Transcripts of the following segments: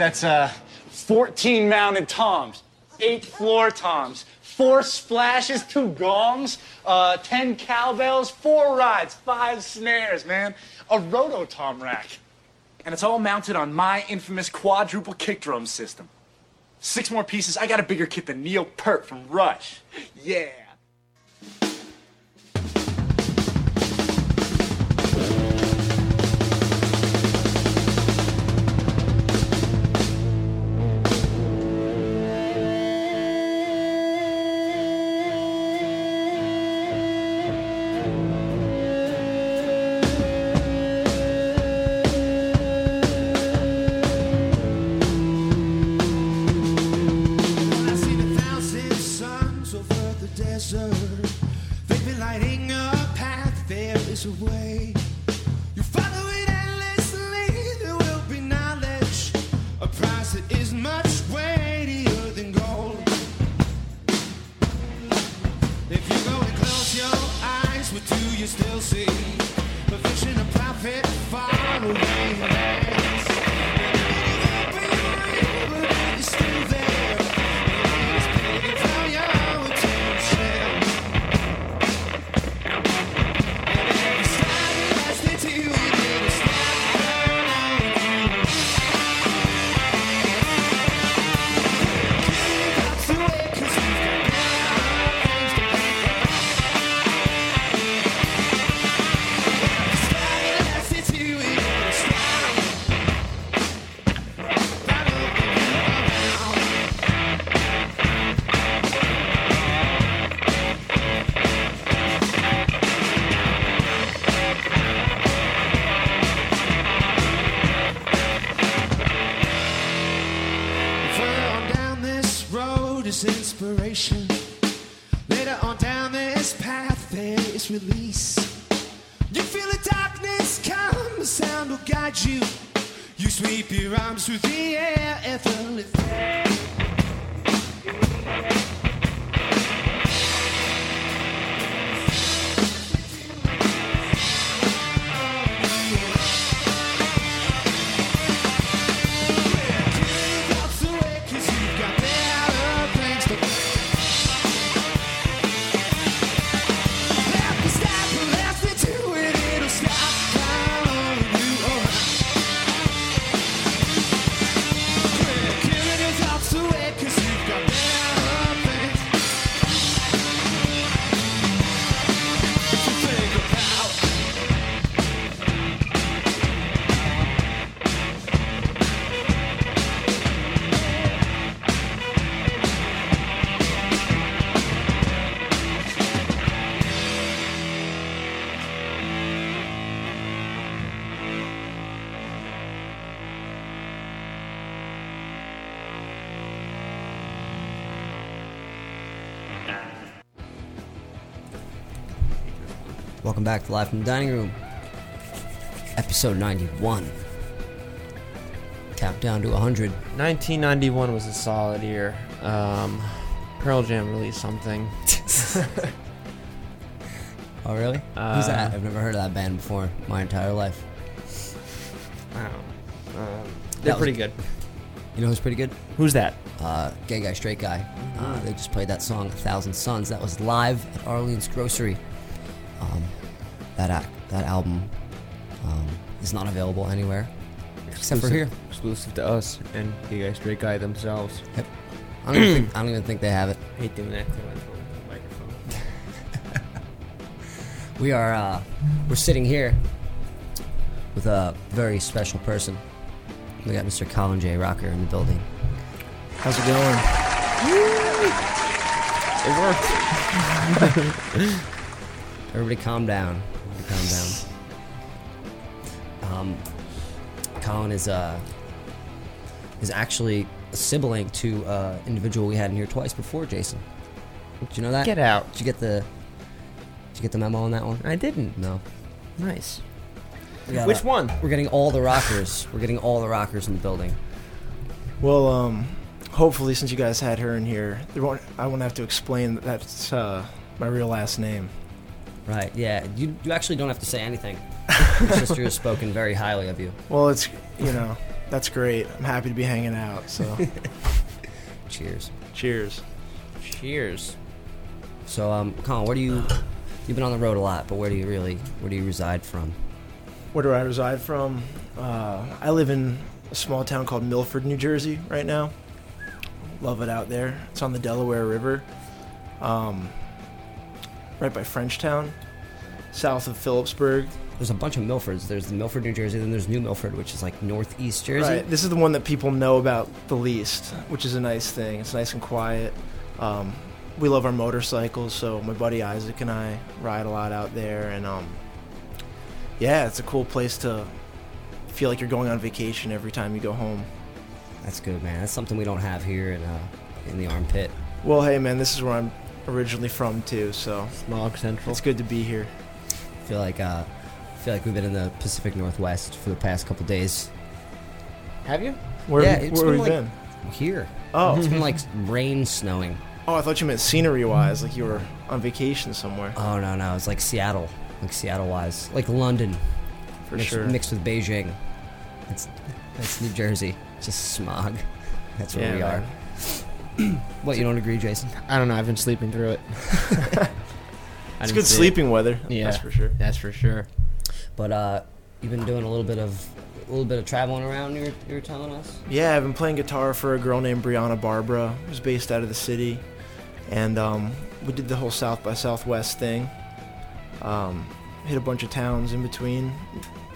That's uh, 14 mounted toms, eight floor toms, four splashes, two gongs, uh, 10 cowbells, four rides, five snares, man. A rototom rack. And it's all mounted on my infamous quadruple kick drum system. Six more pieces. I got a bigger kit than Neil Peart from Rush. Yeah. Back to Live from the Dining Room, episode 91. Countdown to 100. 1991 was a solid year. Um, Pearl Jam released something. Oh, really? Who's Uh, that? I've never heard of that band before my entire life. Wow. Um, they're pretty good. You know who's pretty good? Who's that? Uh, gay guy, straight guy. Uh, they just played that song, A Thousand Suns. That was live at Arlene's Grocery. Is not available anywhere except for here. Exclusive to us and the guy straight guy themselves. Yep. I don't, even think, I don't even think they have it. hate doing that clear the microphone. We are uh, we're sitting here with a very special person. We got Mr. Colin J. Rocker in the building. How's it going? It worked. Everybody, calm down. Everybody calm down. Colin is uh is actually a sibling to uh individual we had in here twice before, Jason. Did you know that? Get out. Did you get the Did you get the memo on that one? I didn't. No. Nice. We got, Which one? We're getting all the rockers. We're getting all the rockers in the building. Well, um, hopefully, since you guys had her in here, there won't, I won't have to explain that that's uh, my real last name. Right. Yeah. You you actually don't have to say anything. Your sister has spoken very highly of you. Well, it's you know, That's great. I'm happy to be hanging out. So, Cheers. cheers. Cheers. So, um, Colin, where do you? You've been on the road a lot, but where do you really? Where do you reside from? Where do I reside from? Uh, I live in a small town called Milford, New Jersey, right now. Love it out there. It's on the Delaware River, um, right by Frenchtown, south of Phillipsburg. There's a bunch of Milfords. There's the Milford, New Jersey. Then there's New Milford, which is like northeast Jersey. Right. This is the one that people know about the least, which is a nice thing. It's nice and quiet. Um, we love our motorcycles, so my buddy Isaac and I ride a lot out there, and um, yeah, it's a cool place to feel like you're going on vacation every time you go home. That's good, man. That's something we don't have here in uh, in the armpit. Well, hey man, this is where I'm originally from too, so Smog Central. it's good to be here. I feel like uh, I feel like we've been in the Pacific Northwest for the past couple days. Have you? Where, Yeah, have, it's where been have you like- been? Here, Oh, it's been like rain, snowing. oh, I thought you meant scenery-wise, like you were on vacation somewhere. Oh no, no, it's like Seattle, like Seattle wise, like London, For mixed, sure. mixed with Beijing. It's it's New Jersey, It's just smog. That's where Yeah, we man. are. What you don't agree, Jason? I don't know. I've been sleeping through it. It's good see it. sleeping weather. Yeah. that's for sure. That's for sure. But uh, you've been doing a little bit of a little bit of traveling around. You were, you were telling us. Yeah, I've been playing guitar for a girl named Brianna Barbara, who's based out of the city, and um, we did the whole South by Southwest thing. Um, hit a bunch of towns in between,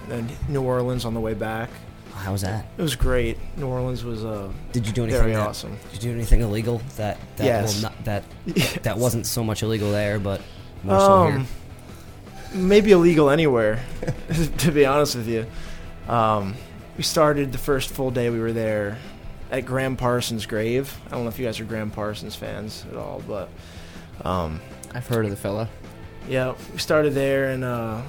and New Orleans on the way back. How was that? It was great. New Orleans was uh, Did you do anything? very that, awesome. Did you do anything illegal? That that Yes. well, not, that that wasn't so much illegal there, but more so here. Maybe illegal anywhere, to be honest with you. Um, we started the first full day we were there at Gram Parsons' grave. I don't know if you guys are Gram Parsons fans at all, but um, I've heard of the fella. yeah, we started there, and uh,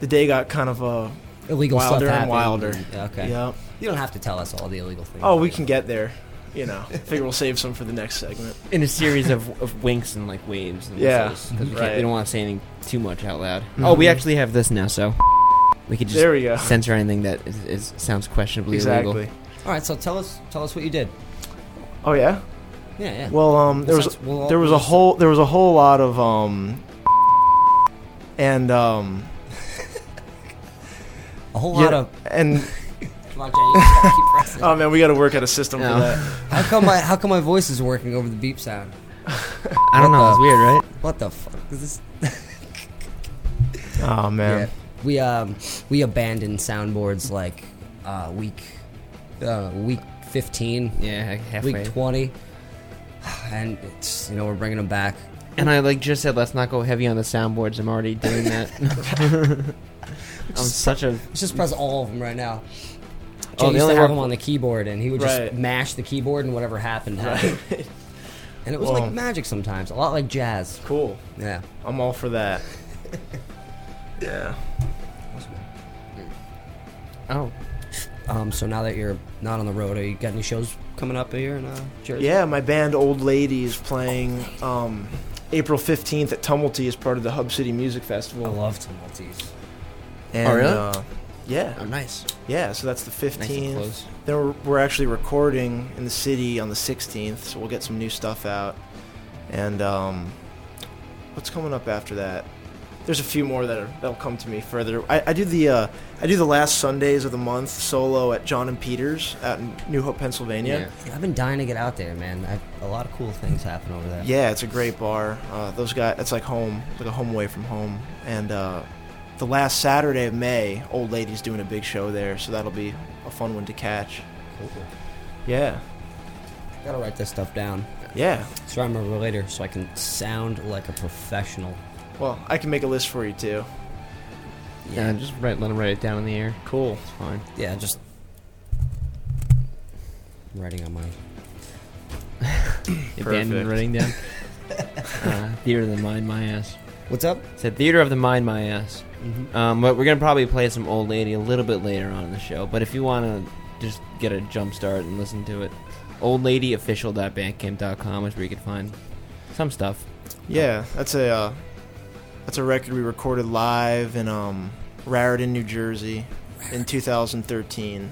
the day got kind of uh, Illegal wilder stuff and wilder. Yeah, okay. Yeah. You don't have to tell us all the illegal things. Oh, we can get there. You know, figure we'll save some for the next segment. In a series of, of winks and like waves. And Yeah, because we, right. we don't want to say anything too much out loud. Oh, we Mhm. actually have this now, so we could just There we go. censor anything that is, is sounds questionably Exactly. illegal. All right. So tell us tell us what you did. Oh yeah. Yeah, yeah. Well, um, there was Sounds- we'll all- there was a whole there was a whole lot of um, and um, a whole yeah, lot of. and Come on, Jay. You gotta keep pressing. oh man, we got to work out a system No. for that. How come my how come my voice is working over the beep sound? I don't know. What It's weird, right? What the fuck is this? Oh man. Yeah. We um we abandoned soundboards like uh week uh week 15, Yeah, halfway. week 20. And it's you know we're bringing them back. And I like just said, let's not go heavy on the soundboards. I'm already doing that. I'm such a Let's just press all of them right now. Jay Oh, they used to have work- them on the keyboard, and he would just Right. mash the keyboard, and whatever happened happened. And it was Well- like magic sometimes, a lot like jazz. Cool. Yeah. I'm all for that. yeah. oh. Um. So now that you're not on the road, are you got any shows coming up here in uh, Jersey? Yeah, my band Old Lady is playing um, April 15th at Tumulty as part of the Hub City Music Festival. I love tumulties. And, Oh, really? Uh, yeah. Oh, nice. Yeah, so that's the 15th. Nice and close. Then we're, we're actually recording in the city on the 16th, so we'll get some new stuff out. And um, what's coming up after that? There's a few more that are, that'll come to me further. I, I do the uh, I do the last Sundays of the month solo at John and Peters out in New Hope, Pennsylvania. I've been dying to get out there, man. I, a lot of cool things happen over there. Yeah, it's a great bar. Uh, those guys, it's like home, it's like a home away from home. And uh, the last Saturday of May, Old Lady's doing a big show there, so that'll be a fun one to catch. Cool. Yeah, Gotta write this stuff down yeah. so I remember later, so I can sound like a professional. Well, I can make a list for you too. Yeah, just write, let him write it down in the air. Cool. It's fine. Yeah, just writing on my. Abandoned writing down. uh, theater of the mind, my ass. What's up? Said theater of the mind, my ass. Mm-hmm. Um, but we're gonna probably play some old lady a little bit later on in the show. But if you want to just get a jump start and listen to it, oldladyofficial.bandcamp.com is where you can find some stuff. Yeah, that's a uh, that's a record we recorded live in um, Raritan, New Jersey, in 2013.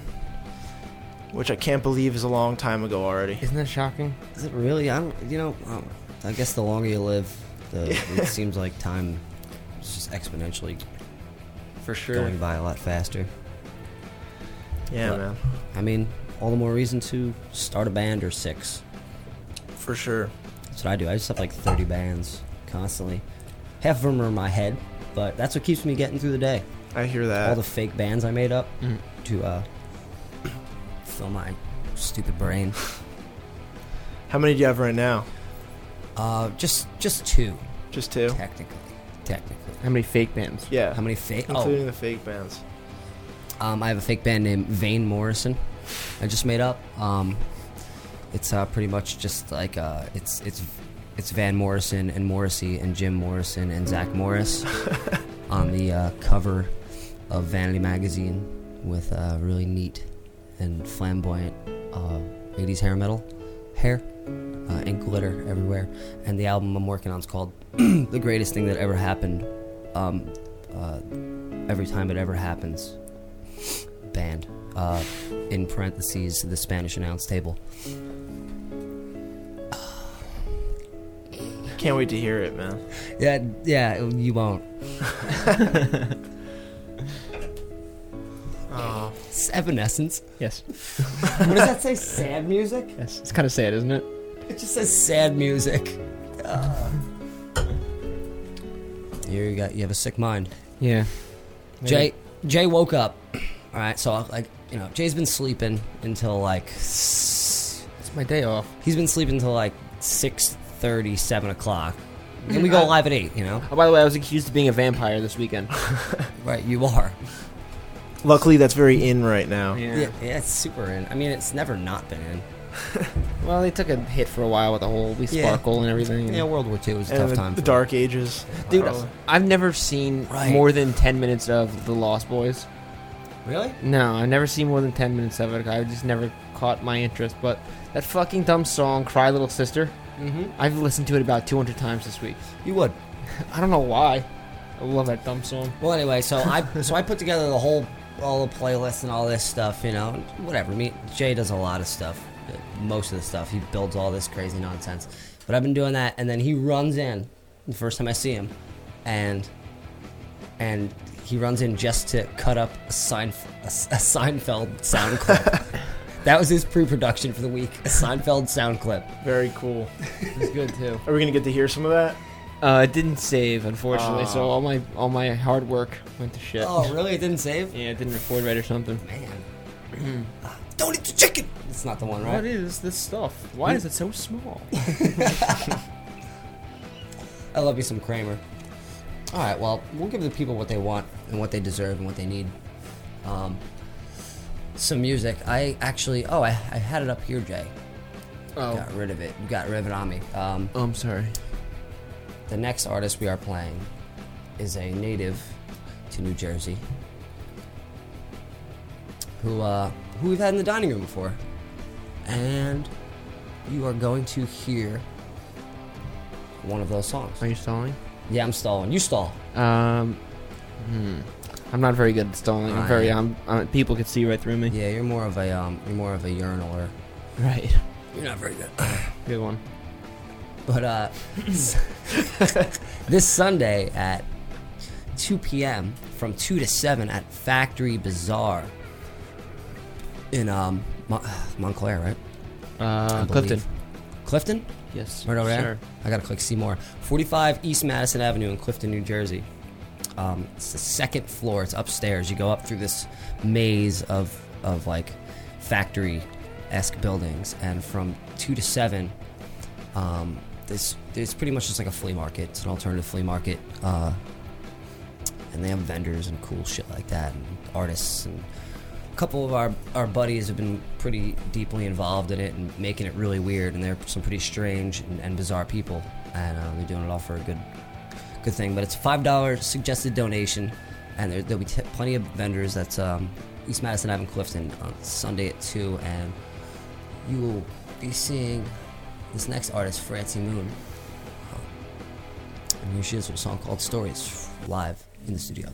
which I can't believe is a long time ago already. Isn't that shocking? Is it really? I don't. You know, um, I guess the longer you live, the it seems like time is just exponentially For sure. going by a lot faster. Yeah, What? man, I mean, all the more reason to start a band or six. for sure. That's what I do. I just have like 30 bands constantly. Half of them are in my head, but that's what keeps me getting through the day. I hear that. all the fake bands I made up Mhm. to uh, fill my stupid brain. How many do you have right now? Uh, just just two, Just two. technically. Technically. How many fake bands? Yeah, How many fake? including Oh, the fake bands. um, I have a fake band named Vane Morrison. I just made up. Um, it's uh, pretty much just like uh, it's it's it's Van Morrison and Morrissey and Jim Morrison and Zach Morris on the uh, cover of Vanity magazine with uh, really neat and flamboyant uh, 80s hair metal hair uh, and glitter everywhere. And the album I'm working on is called "The Greatest Thing That Ever Happened." Um, uh, every time it ever happens, band. Uh, in parentheses, the Spanish announce table. Can't wait to hear it, man. Yeah, yeah, you won't. Oh, Evanescence. Yes. What does that say? Sad music? Yes. It's kind of sad, isn't it? It just says sad music. Ah. Here you got. You have a sick mind. Yeah. Jay. Jay woke up. All right, so like you know, Jay's been sleeping until like It's my day off. he's been sleeping until like six thirty, seven o'clock, and we mm-hmm. go live at eight. You know, Oh, by the way, I was accused of being a vampire this weekend. right? You are. Luckily that's very in right now. Yeah, yeah, it's super in. I mean, it's never not been in. Well, they took a hit for a while with the whole we Yeah. sparkle and everything. Yeah, World War II was a And tough the, time. the for Dark Ages. Dude, Probably. I've never seen Right. more than 10 minutes of The Lost Boys. Really? No, I've never seen more than 10 minutes of it. I just never caught my interest. But that fucking dumb song, Cry Little Sister, Mm-hmm. I've listened to it about 200 times this week. You would. I don't know why. I love that dumb song. Well, anyway, so I so I put together the whole all the playlists and all this stuff. You know, whatever. Me, Jay does a lot of stuff. Most of the stuff he builds all this crazy nonsense. But I've been doing that, and then he runs in the first time I see him, and and he runs in just to cut up a, Seinf- a, a Seinfeld sound clip. that was his pre-production for the week. A Seinfeld sound clip. Very cool. It's good too. Are we gonna get to hear some of that? Uh, it didn't save, unfortunately. So Oh. all my all my hard work went to shit. Oh, really? It didn't save? Yeah, it didn't record right or something. Man. Don't eat the chicken. It's not the one, right? What is this stuff? Why is it so small? I love you some Kramer. All right, well, we'll give the people what they want and what they deserve and what they need. Um, some music. I actually, oh, I, I had it up here, Jay. Oh, Got rid of it. You got rid of it on me. Um, oh I'm sorry. The next artist we are playing is a native to New Jersey who uh, who we've had in the dining room before, and you are going to hear one of those songs. Are you stalling? Yeah, I'm stalling. You stall. Um, hmm. I'm not very good at stalling. I'm I very. am. I'm. Uh, people can see right through me. Yeah, you're more of a um, you're more of a urinaler. Right. You're not very good. Good one. But uh, this Sunday at 2 p.m. from 2 to 7 at Factory Bazaar in um Mon- Montclair, right? Uh, Clifton. Clifton? Yes. Right over there. I gotta click see more. 45 East Madison Avenue in Clifton, New Jersey. Um, it's the second floor. It's upstairs. You go up through this maze of of like factory esque buildings, and from two to seven, um, this it's pretty much just like a flea market. It's an alternative flea market, uh, and they have vendors and cool shit like that, and artists and a couple of our, our buddies have been pretty deeply involved in it and making it really weird and they're some pretty strange and, and bizarre people and uh, they're doing it all for a good good thing but it's five dollar suggested donation and there, there'll be t- plenty of vendors that's um, east madison avenue clifton on sunday at 2 and you will be seeing this next artist francie moon. Um, and here she is with a song called stories live in the studio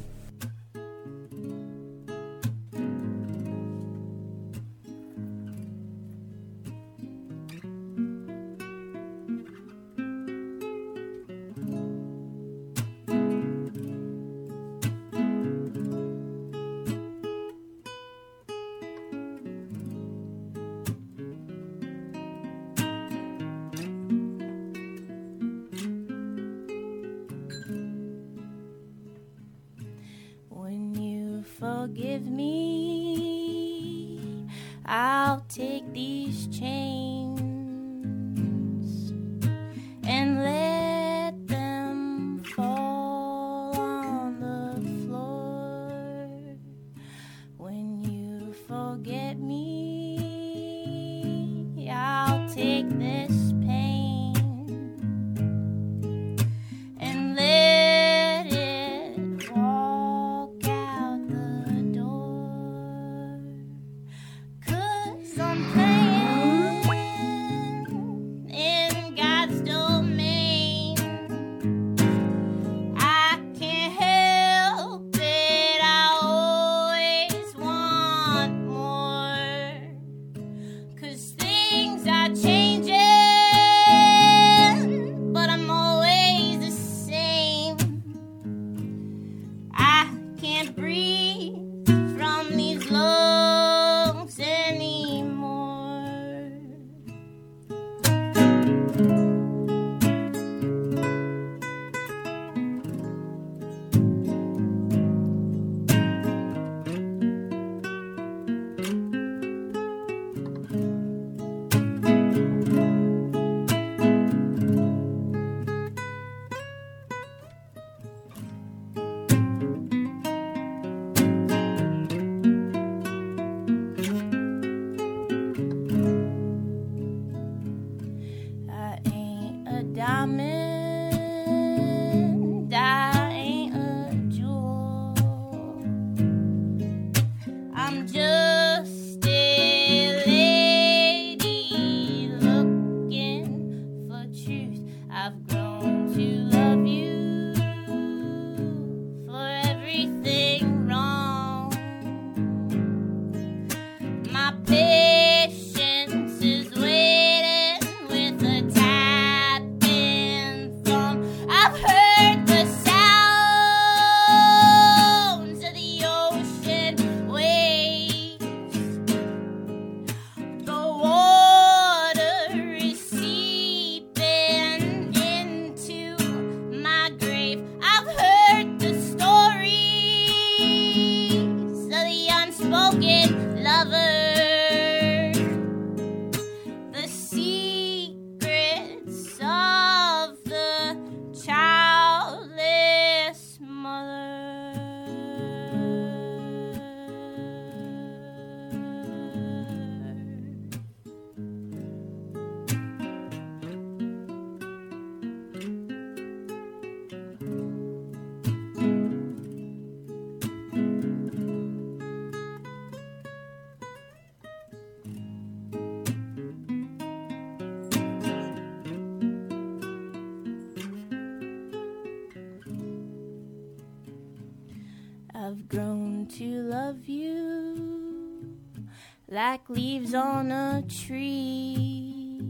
Black leaves on a tree.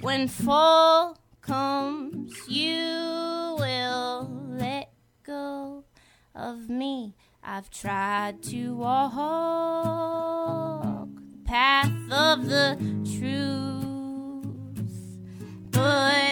When fall comes, you will let go of me. I've tried to walk the path of the truth, but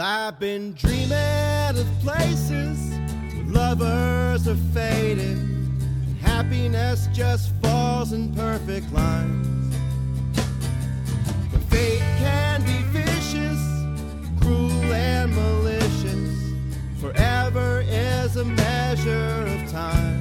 I've been dreaming of places where lovers are faded, and happiness just falls in perfect lines. But fate can be vicious, cruel and malicious. Forever is a measure of time.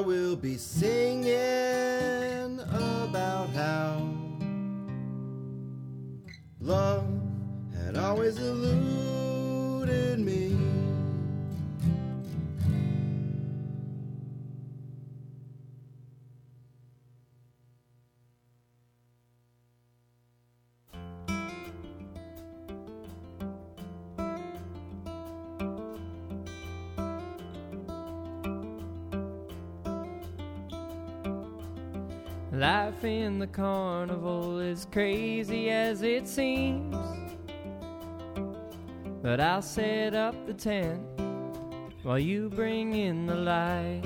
I will be singing the carnival is crazy as it seems. But I'll set up the tent while you bring in the light.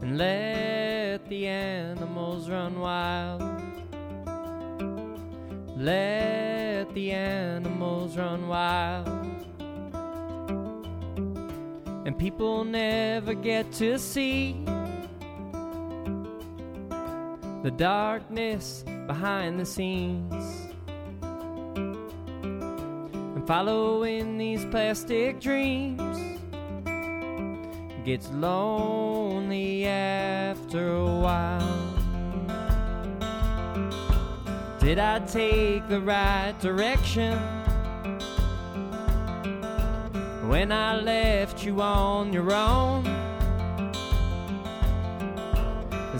And let the animals run wild. Let the animals run wild. And people never get to see the darkness behind the scenes. And following these plastic dreams gets lonely after a while. Did I take the right direction when I left you on your own?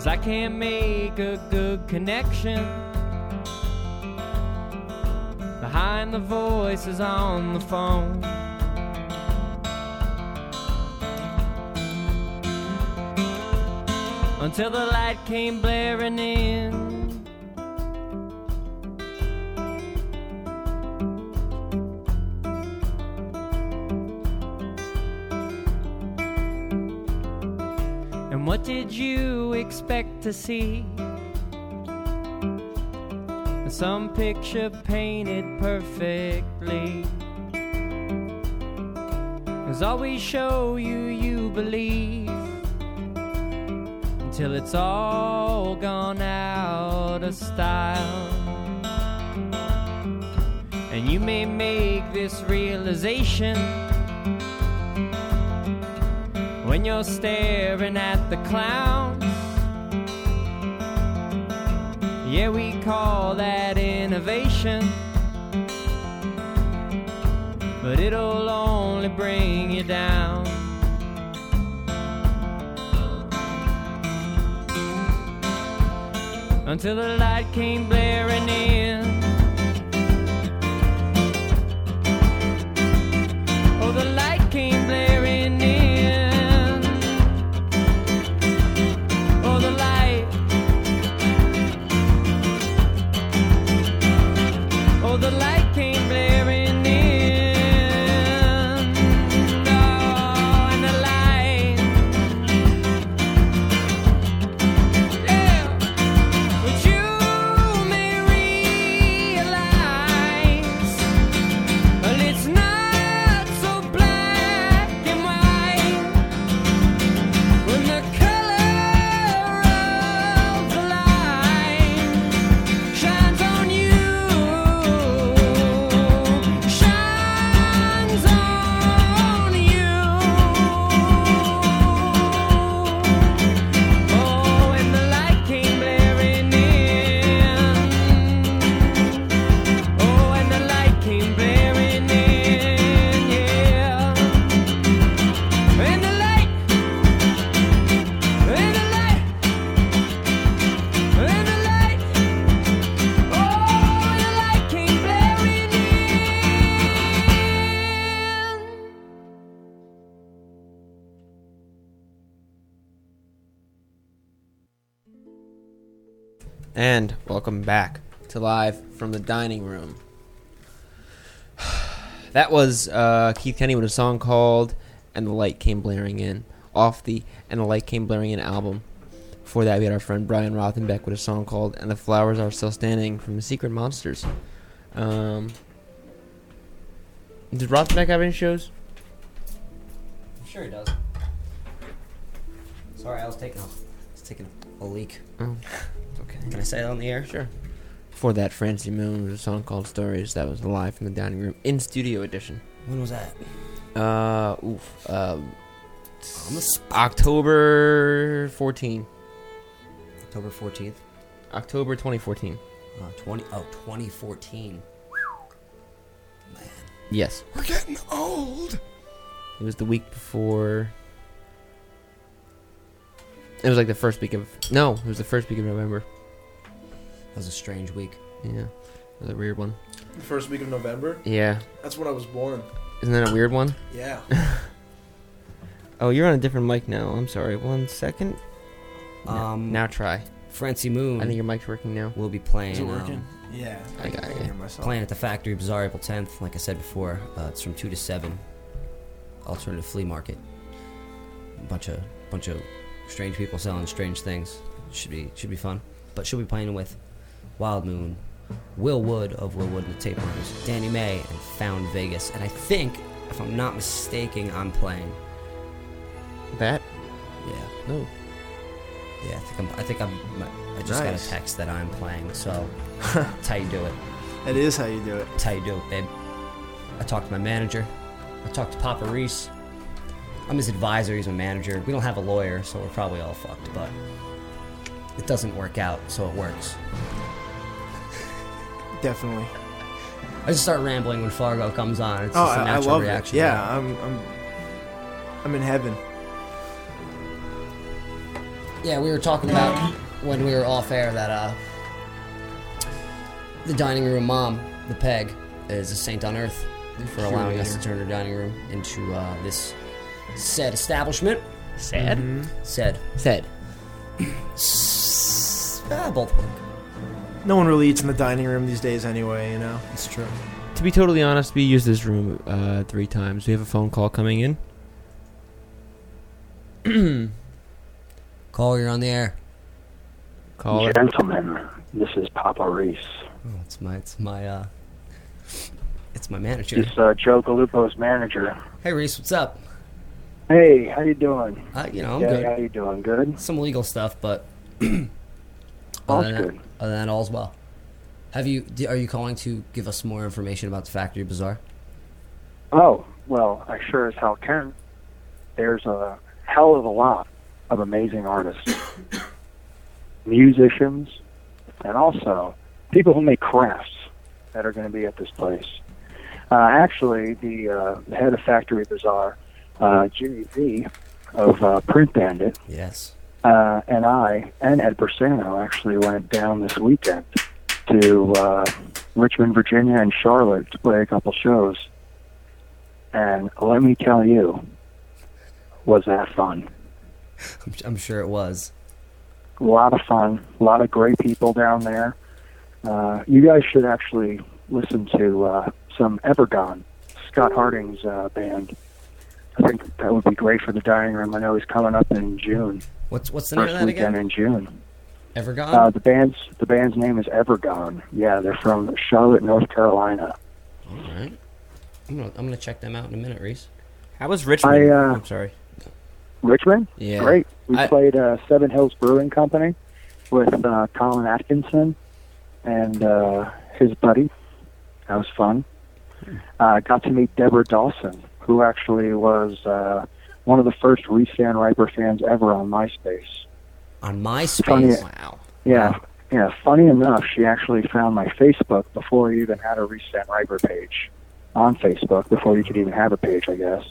Cause I can't make a good connection behind the voices on the phone. Until the light came blaring in. And what did you expect to see? Some picture painted perfectly. Cause all we show you, you believe. Until it's all gone out of style. And you may make this realization when you're staring at the clowns. Yeah, we call that innovation. But it'll only bring you down. Until the light came blaring in. Back to Live from the Dining Room. That was uh, Keith Kenny with a song called And the Light Came Blaring In off the And the Light Came Blaring In album. Before that, we had our friend Brian Rothenbeck with a song called And the Flowers Are Still Standing from the Secret Monsters. Um, did Rothenbeck have any shows? I'm sure he does. Sorry, I was taking a, I was taking a leak. Oh. Can I say it on the air? Sure. Before that, Francie Moon with a song called Stories. That was live from the dining room in studio edition. When was that? Uh, oof. Um, spot. October 14. October 14th. October 2014. Uh, 20, oh, 2014. Man. Yes. We're getting old. It was the week before. It was like the first week of. No, it was the first week of November. That was a strange week. Yeah. It was a weird one. The first week of November. Yeah. That's when I was born. Isn't that a weird one? Yeah. Oh, you're on a different mic now. I'm sorry. One second. Um, now try. Francie Moon I think your mic's working now. We'll be playing. Is it um, working? yeah. I got can it. hear myself. playing at the Factory Bazaar April 10th. Like I said before, uh, it's from 2 to 7. Alternative flea market. A bunch of bunch of strange people selling strange things. Should be should be fun. But she'll be playing with Wild Moon, Will Wood of Will Wood and the Tapeworms, Danny May, and Found Vegas. And I think, if I'm not mistaken, I'm playing. That? Yeah, No. yeah. I think I'm. I think I'm. I just got a text that I'm playing. So that's how you do it. That is how you do it. That's how you do it, babe. I talked to my manager. I talked to Papa Reese. I'm his advisor. He's my manager. We don't have a lawyer, so we're probably all fucked. But it doesn't work out, so it works. Definitely. I just start rambling when Fargo comes on. It's Oh, just a I, I natural love reaction. it. Yeah, I'm, I'm, I'm in heaven. Yeah, we were talking about when we were off air that uh, the dining room mom, the peg, is a saint on earth for allowing us to turn her dining room into uh, this said establishment. Sad? Said. Sad. S- ah, both work. No one really eats in the dining room these days, anyway. You know. It's true. To be totally honest, we use this room uh, three times. We have a phone call coming in. Call, you're on the air. Call. Gentlemen, this is Papa Reese. Oh, it's my, it's my, uh, it's my manager. It's uh, Joe Gallupo's manager. Hey, Reese, what's up? Hey, how you doing? Uh, you know, I'm yeah, good. how you doing? Good. Some legal stuff, but All's other good. Than that, all's well. Have you? Are you calling to give us more information about the Factory Bazaar? Oh, well, I sure as hell can. There's a hell of a lot of amazing artists, musicians, and also people who make crafts that are going to be at this place. Uh, actually, the, uh, head of Factory Bazaar, uh, Jimmy V of uh, Print Bandit, Yes. Uh, and I and Ed Bersano actually went down this weekend to uh, Richmond, Virginia, and Charlotte to play a couple shows. And let me tell you, was that fun? I'm, I'm sure it was. A lot of fun, a lot of great people down there. Uh, you guys should actually listen to uh, some Evergone, Scott Harding's uh, band. I think that would be great for the dining room. I know he's coming up in June, What's what's the name of first that weekend again? in June. Ever Uh, gone? the band's the band's name is Evergone. Yeah, they're from Charlotte, North Carolina. All right. I'm gonna I'm gonna check them out in a minute, Reese. How was Richmond? I, uh, I'm sorry. Richmond, Yeah. great. We I- played uh, Seven Hills Brewing Company with uh, Colin Atkinson and uh, his buddy. That was fun. Uh, got to meet Deborah Dawson, who actually was uh, one of the first Restan Riper fans ever on MySpace. On Funny- MySpace. Wow. Yeah, yeah. Funny enough, she actually found my Facebook before I even had a Restan Riper page on Facebook. Before you could even have a page, I guess.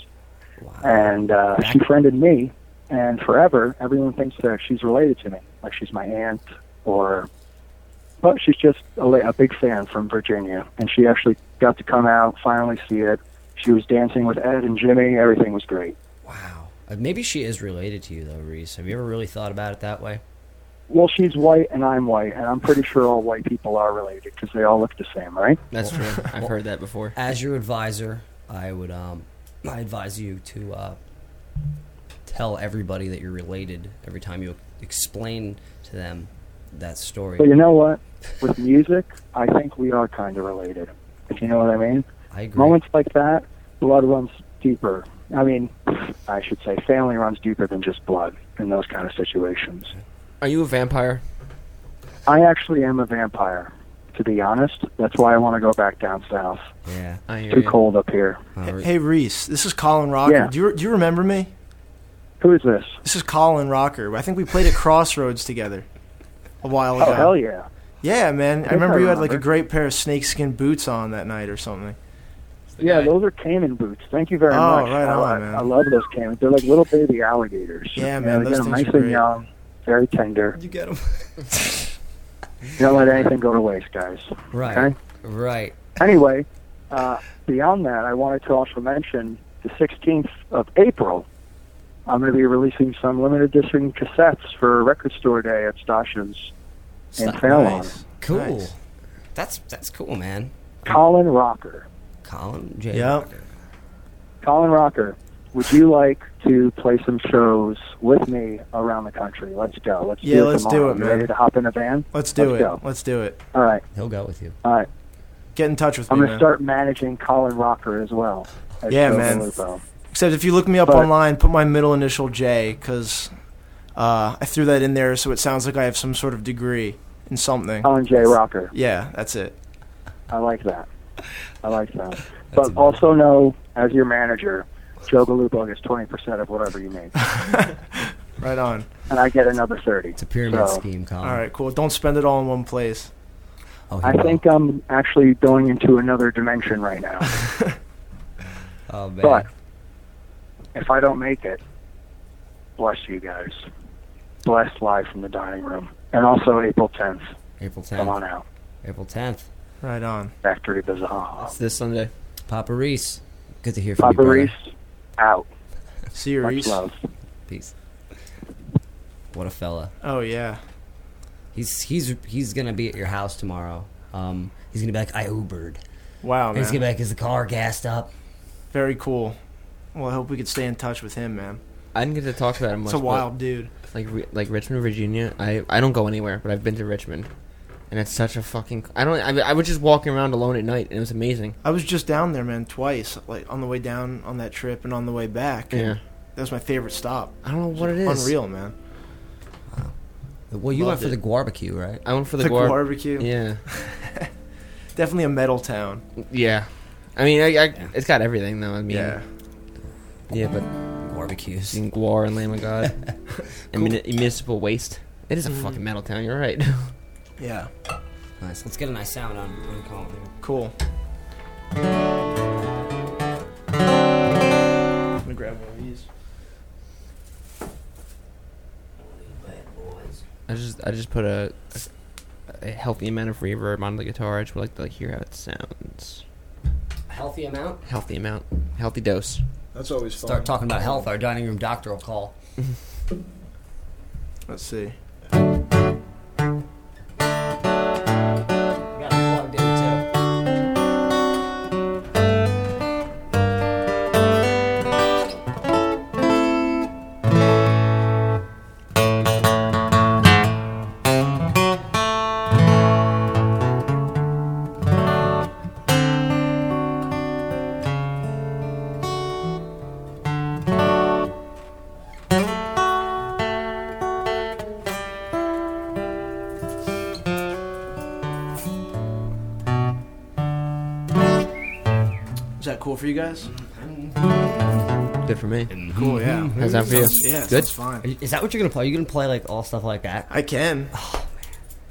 Wow. and uh, she friended me. And forever, everyone thinks that she's related to me, like she's my aunt, or, but she's just a, la- a big fan from Virginia. And she actually got to come out, finally see it. She was dancing with Ed and Jimmy. Everything was great. Wow. Uh, maybe she is related to you though, Reese. Have you ever really thought about it that way? Well, she's white and I'm white, and I'm pretty sure all white people are related because they all look the same, right? That's true. I've heard that before. As your advisor, I would um, I advise you to uh, tell everybody that you're related every time you explain to them that story. But you know what? With music, I think we are kind of related. If you know what I mean. I agree. Moments like that, blood runs deeper. I mean, I should say, family runs deeper than just blood in those kind of situations. Are you a vampire? I actually am a vampire, to be honest. That's why I want to go back down south. Yeah. I hear Too you. cold up here. Uh, Hey Reese, this is Colin Rocker. Yeah. Do you do you remember me? Who is this? This is Colin Rocker. I think we played at Crossroads together a while ago. Oh, hell yeah. Yeah, man. I, think remember I you had like a great pair of snakeskin boots on that night or something. Yeah, those are caiman boots. Thank you very Oh, much. right I, on, I- man. I love those caimans. They're like little baby alligators. Yeah, You man, know, they those get 'em things nice are and great. young, very tender. You get them. You don't let anything go to waste, guys. right. Okay? Right. Anyway, uh, beyond that, I wanted to also mention the 16th of April. I'm going to be releasing some limited edition cassettes for Record Store Day at Stasha's in Sta- Fairlawn. Nice. Cool. Nice. That's that's cool, man. Colin Rocker. Colin J. Yep. Rocker. Colin Rocker, would you like to play some shows with me around the country? Let's go. Let's Yeah, do it let's do tomorrow. it, You man. Ready to hop in a van? Let's do Let's it. go. Let's do it. All right. He'll go with you. All right. Get in touch with me. I'm going to man. start managing Colin Rocker as well. at Yeah, Joe man. Galupo. Except if you look me up But- online, put my middle initial J because uh, I threw that in there so it sounds like I have some sort of degree in something. Colin J. Rocker. Yeah, that's it. I like that. I like that. but also know, as your manager, Joe Galupo gets 20% of whatever you make. Right on. and I get another 30 It's a pyramid So, scheme, Colin. All right, cool. Don't spend it all in one place. Oh, I will. think I'm actually going into another dimension right now. Oh man. But if I don't make it, bless you guys. Blessed live from the dining room. And also April 10th. April 10th. Come on out. April 10th. Right on. Factory Bazaar. It's this Sunday. Papa Reese. Good to hear from Papa you, brother. Reese, out. See you, Much Reese. love. Peace. What a fella. Oh yeah. He's he's he's gonna be at your house tomorrow. Um, he's gonna be like, I Ubered. Wow, And he's gonna be like, is the car gassed up? Very cool. Well, I hope we could stay in touch with him, man. I didn't get to talk about it much. It's a wild dude. Like like Richmond, Virginia. I I don't go anywhere, but I've been to Richmond, and it's such a fucking. I don't. I, I was just walking around alone at night, and it was amazing. I was just down there, man, twice. Like on the way down on that trip and on the way back. Yeah. That was my favorite stop. I don't know what it is. Unreal, man. Wow. Well, you Loved went for it. the barbecue, right? I went for the, The GWAR- barbecue. Yeah. Definitely a metal town. Yeah. I mean, I, I, it's got everything though. I mean, Yeah. yeah, but Barbecues. seeing GWAR and Lamb of God, and muni- municipal waste. It is a mm-hmm. fucking metal town. You're right. Yeah. Nice. Let's get a nice sound on, on Colin here. Cool. Let me grab one of these. I just I just put a, a, a healthy amount of reverb on the guitar. I just would like to like, hear how it sounds. Healthy amount. Healthy amount, healthy dose. That's always fun. Start talking about health. Our dining room doctor will call. Let's see. Cool for you guys? Good for me. Cool, yeah. How's that for you? Yeah, Good? that's fine. You- Is that what you're gonna play? Are you gonna play like all stuff like that? I can.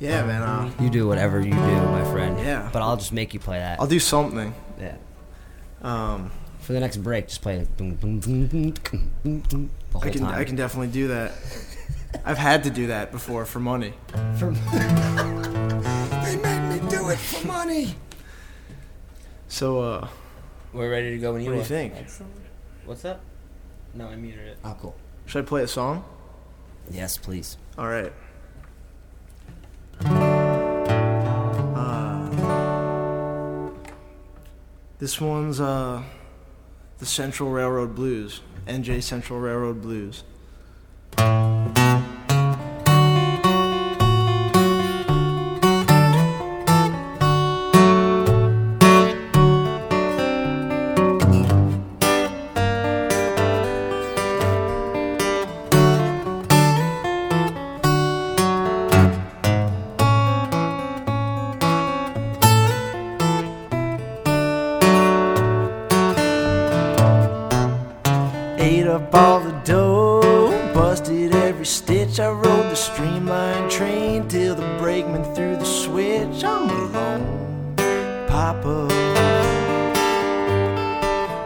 yeah, man. Uh, You do whatever you do, my friend. Yeah. But I'll just make you play that. I'll do something. yeah. Um, For the next break, just play it. Boom, boom, boom, boom, boom, boom, boom, the whole I can time. I can definitely do that. I've had to do that before for money. For- they made me do it for money. So, uh, We're ready to go when what do you think? What's up? No, I muted it. Oh, cool. Should I play a song? Yes, please. All right. Uh, this one's uh, the Central Railroad Blues, NJ Central Railroad Blues. Up all the dough, busted every stitch. I rode the streamlined train till the brakeman threw the switch. I'm alone, Papa.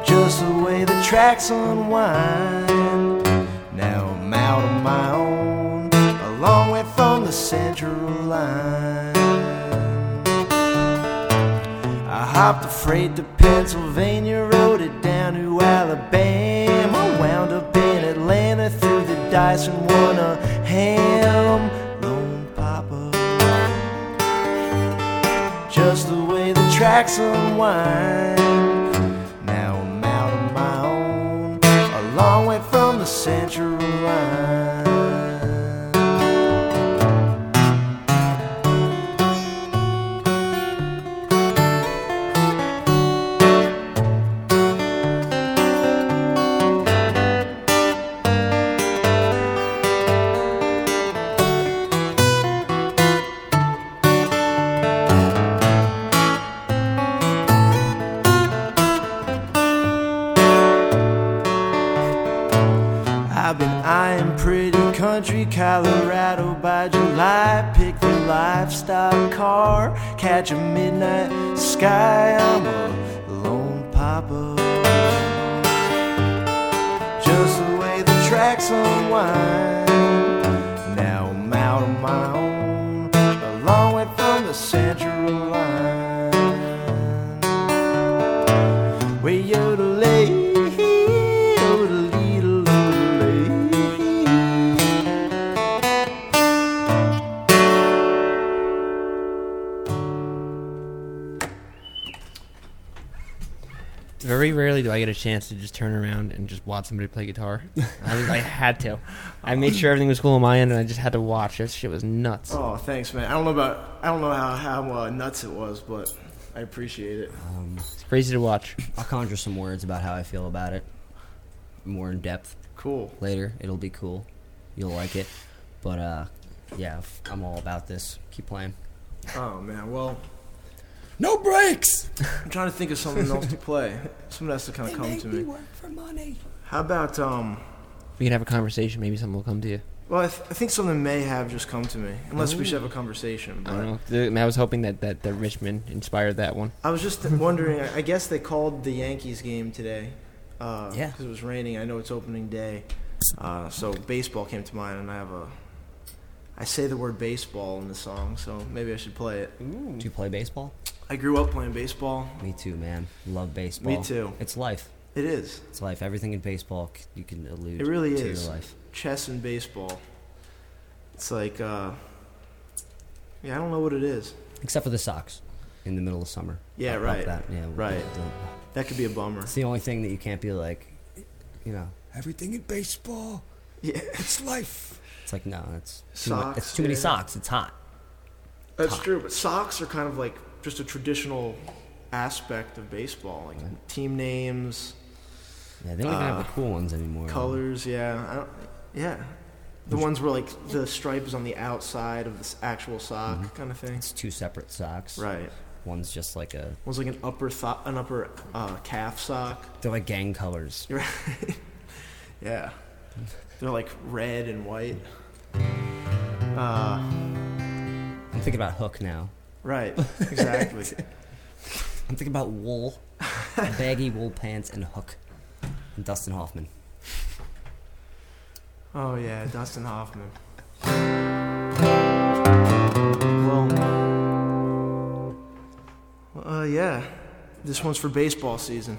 Just the way the tracks unwind. Now I'm out on my own, a long way from the central line. I hopped a freight to Pennsylvania, rode it down to Alabama, threw and won a ham. Lone Papa. Just the way the tracks unwind. Now I'm out on my own, a long way from the central line. Lifestyle car, catch a midnight sky. I'm a lone papa. Just the way the tracks unwind. Now I'm out on my own, a long way from the central line. Rarely do I get a chance to just turn around and just watch somebody play guitar. I, was, I had to. I made sure everything was cool on my end, and I just had to watch. This shit was nuts. Oh, thanks, man. I don't know about, I don't know how how uh, nuts it was, but I appreciate it. Um, It's crazy to watch. I'll conjure some words about how I feel about it, more in depth Cool. later. It'll be cool. You'll like it. But uh, yeah, I'm all about this. Keep playing. Oh man, well, No breaks. I'm trying to think of something else to play. Something has to kind of come to me. work for money. How about um? We can have a conversation. Maybe something will come to you. Well, I, th- I think something may have just come to me, unless we should have a conversation. I don't know. The- I, mean, I was hoping that, that, that Richmond inspired that one. I was just wondering. I I guess they called the Yankees game today. Uh, Yeah. Because it was raining. I know it's opening day. Uh, so baseball came to mind, and I have a. I say the word baseball in the song, so maybe I should play it. Do you play baseball? I grew up playing baseball. Me too, man. Love baseball. Me too. It's life. It is It's life. Everything in baseball you can allude It really to is. your life. chess and baseball. It's like, uh, yeah, I don't know what it is. Except for the socks in the middle of summer. Yeah, I right. That. Yeah, Right. the- That could be a bummer. It's the only thing that you can't be like, you know, everything in baseball. Yeah, It's life. It's like no, it's too, Socks, it's too many yeah. socks. It's hot. that's true. But socks are kind of like just a traditional aspect of baseball, like team names, Yeah, they don't even have Uh, the cool ones anymore. colors. Yeah, I don't, yeah. The ones where like the stripe is on the outside of the actual sock, kind of thing. It's two separate socks. Right. One's just like a. One's like an upper th- an upper uh, calf sock. They're like gang colors. Right. yeah. They're like red and white. Uh, I'm thinking about Hook now. right. Exactly. I'm thinking about wool, baggy wool pants, and Hook. And Dustin Hoffman. oh yeah, Dustin Hoffman. Well, uh, yeah. This one's for baseball season.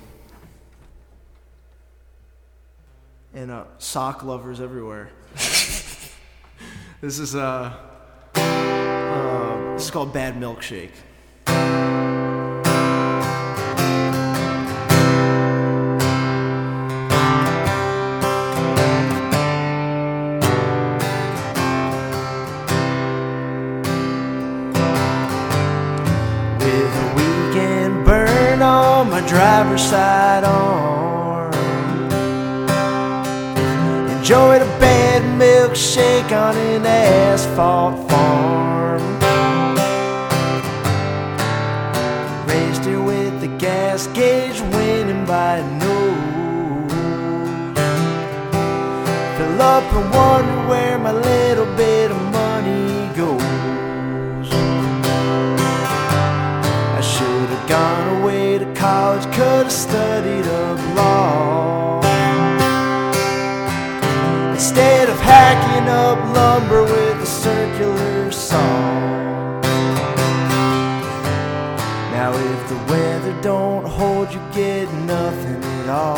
And uh, sock lovers everywhere. this is uh, uh, this is called Bad Milkshake. With a weekend burn on my driver's side arm. Enjoyed a bad milkshake on an asphalt farm. Raised her with the gas gauge winning by a nose. Fill up and wonder with a circular saw. Now if the weather don't hold, you get nothing at all.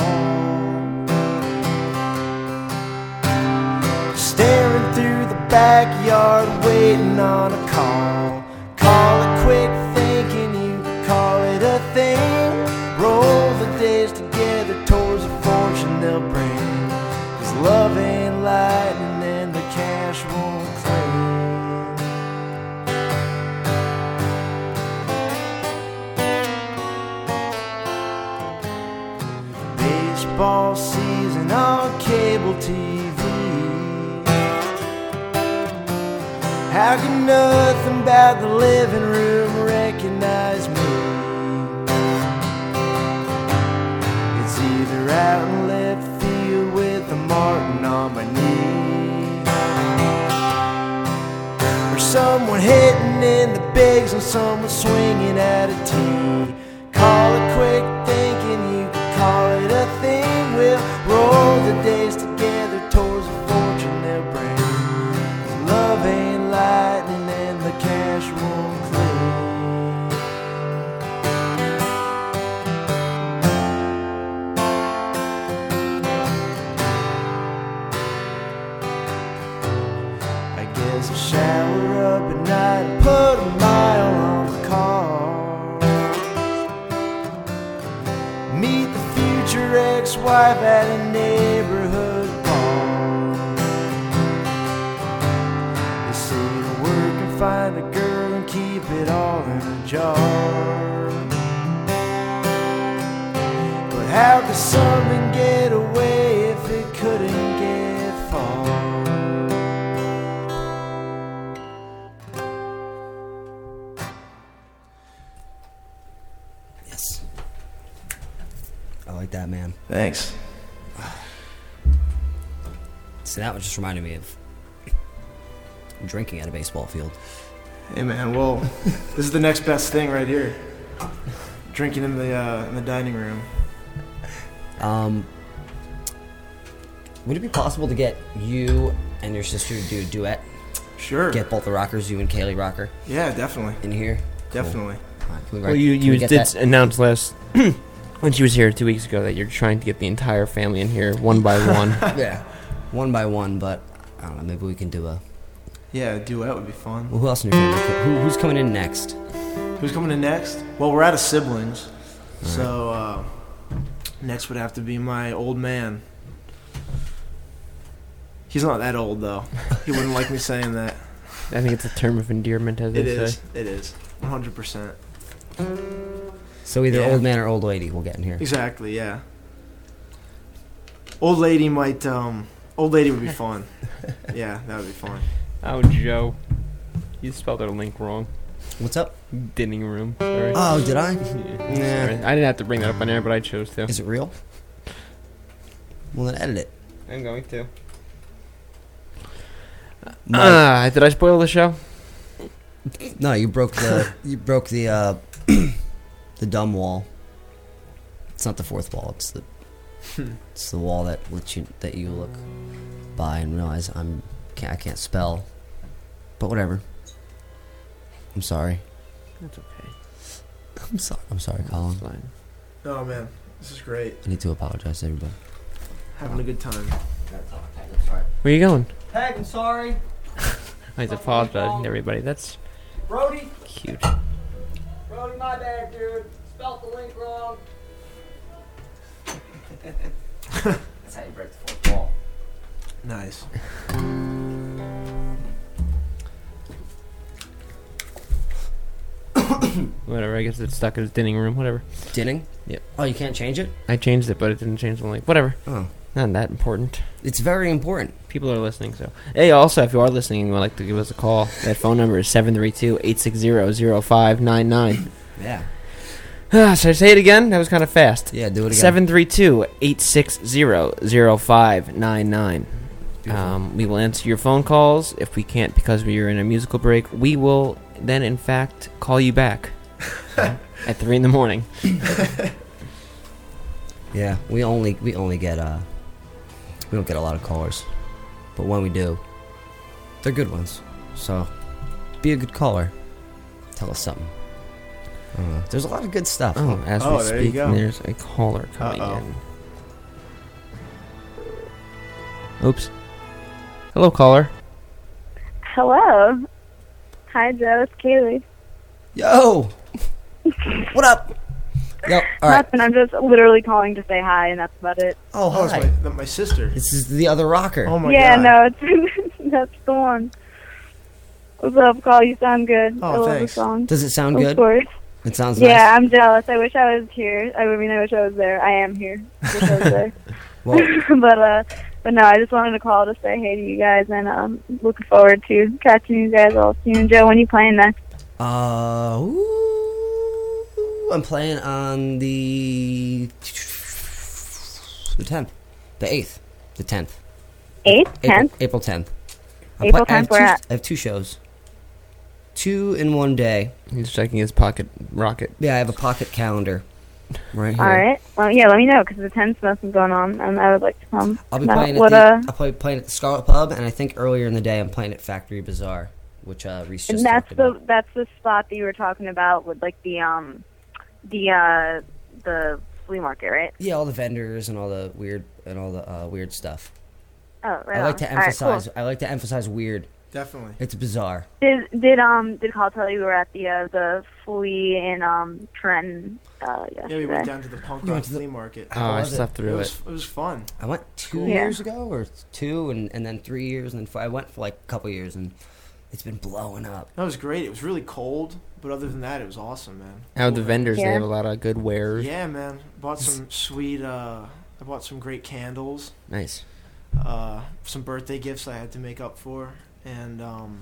Staring through the backyard, waiting on Baseball season on cable TV. How can nothing about the living room recognize me? It's either out in left field with a Martin on my knee, or someone hitting in the bigs and someone swinging at a tee. Call it quick thinking you call it a thing. We'll roll the days ex-wife at a neighborhood bar. They say to work and find a girl and keep it all in a jar. But how could something that, man. Thanks. See, that one just reminded me of drinking at a baseball field. Hey man, well, this is the next best thing right here. Drinking in the uh, in the dining room. Um, would it be possible to get you and your sister to do a duet? Sure. Get both the rockers, you and Kaylee Rocker, Yeah, definitely, in here? definitely. All right, can we Well, you can you we get did that? announce last when she was here two weeks ago that you're trying to get the entire family in here one by one. yeah, one by one. But I don't know. Maybe we can do a. Yeah, a duet would be fun. Well, who else in your family? Who, who's coming in next? Who's coming in next? Well, we're out of siblings, so uh, next would have to be my old man. He's not that old though. He wouldn't like me saying that. I think it's a term of endearment, as It they is. say. It is. One hundred percent. So either Yeah. old man or old lady will get in here. Exactly. Yeah. Old lady might. Um. Old lady would be fun. yeah, that would be fun. Oh, Joe, you spelled our link wrong. What's up? Dinning room. Sorry. Oh, did I? Yeah, Nah. sorry. I didn't have to bring that up on air, but I chose to. Is it real? Well, then edit it. I'm going to. Mike- Ah, did I spoil the show? no, you broke the you broke the uh, the dumb wall. It's not the fourth wall. It's the hmm. it's the wall that lets you that you look by and realize I'm can't, I can't spell. But whatever. I'm sorry. That's okay. I'm sorry. I'm sorry, Colin. It's fine. Oh man, this is great. I need to apologize to everybody. Having a good time. Where you going? Peg, I'm sorry. He's apologizing to everybody. That's Brody, cute. Brody, my bad, dude. Spelled the link wrong. That's how you break the fourth wall. Nice. Whatever. I guess it's stuck in his dining room. Whatever. Dinning? Yep. Oh, you can't change it? I changed it, but it didn't change the link. Whatever. Oh. Not that important. It's very important. People are listening, so. Hey, also, if you are listening and would like to give us a call, that phone number is 732-860-0599. Yeah. Ah, Should I say it again? That was kind of fast. Yeah, do it again. 732-860-0599. Um, we will answer your phone calls. If we can't because we are in a musical break, we will then, in fact, call you back at 3 in the morning. Yeah, we only we only get uh we don't get a lot of callers. But when we do, they're good ones. So be a good caller. Tell us something. I. There's a lot of good stuff. Oh, as Oh, we there you speak, go. there's a caller coming Uh-oh. in. Oops. Hello, caller. Hello. Hi, Joe. It's Kaylee. Yo! what up? Yo, alright. Nothing. I'm just literally calling to say hi, and that's about it. Oh, Oh, it's hi. my, my sister. This is the other rocker. Oh my yeah, god. Yeah, no, it's that's the one. What's up, Call? You sound good. Oh, I love thanks. the song. Does it sound of good? Of course. It sounds good. Yeah, nice. I'm jealous. I wish I was here. I mean, I wish I was there. I am here. I wish I was there. Well, but uh, but no, I just wanted to call to say hey to you guys, and um, looking forward to catching you guys all soon. Joe, when you playing next? uh, ooh, I'm playing on the the 10th, the 8th, the 10th. Eighth, April, tenth. April 10th. I'm April play- I have 10th, where two- at? I have two shows. Two in one day. He's checking his pocket rocket. Yeah, I have a pocket calendar right here. All right. Well, yeah. Let me know because the tenth nothing's going on, and I would like to come. I'll be Now, playing at the, uh, I'll play playing at the Scarlet Pub, and I think earlier in the day I'm playing at Factory Bazaar, which uh, Reese And that's the about. that's the spot that you were talking about with like the um the uh the flea market, right? Yeah, all the vendors and all the weird and all the uh, weird stuff. Oh, right. I like on. to All right, emphasize. cool. I like to emphasize weird. Definitely. It's bizarre. Did did um did Call tell you we were at the uh, the flea in um Trenton uh, yesterday? Yeah, we went down to the punk rock went to the- flea market. Oh, I was it? slept It through it. was, it was fun. I went two Cool. years ago, or two, and, and then three years, and then five. I went for like a couple years, and it's been blowing up. That was great. It was really cold, but other than that, it was awesome, man. Out of the Cool vendors, they have a lot of good wares. Yeah, man. Bought some sweet. uh I bought some great candles. Nice. Uh, some birthday gifts I had to make up for, and um,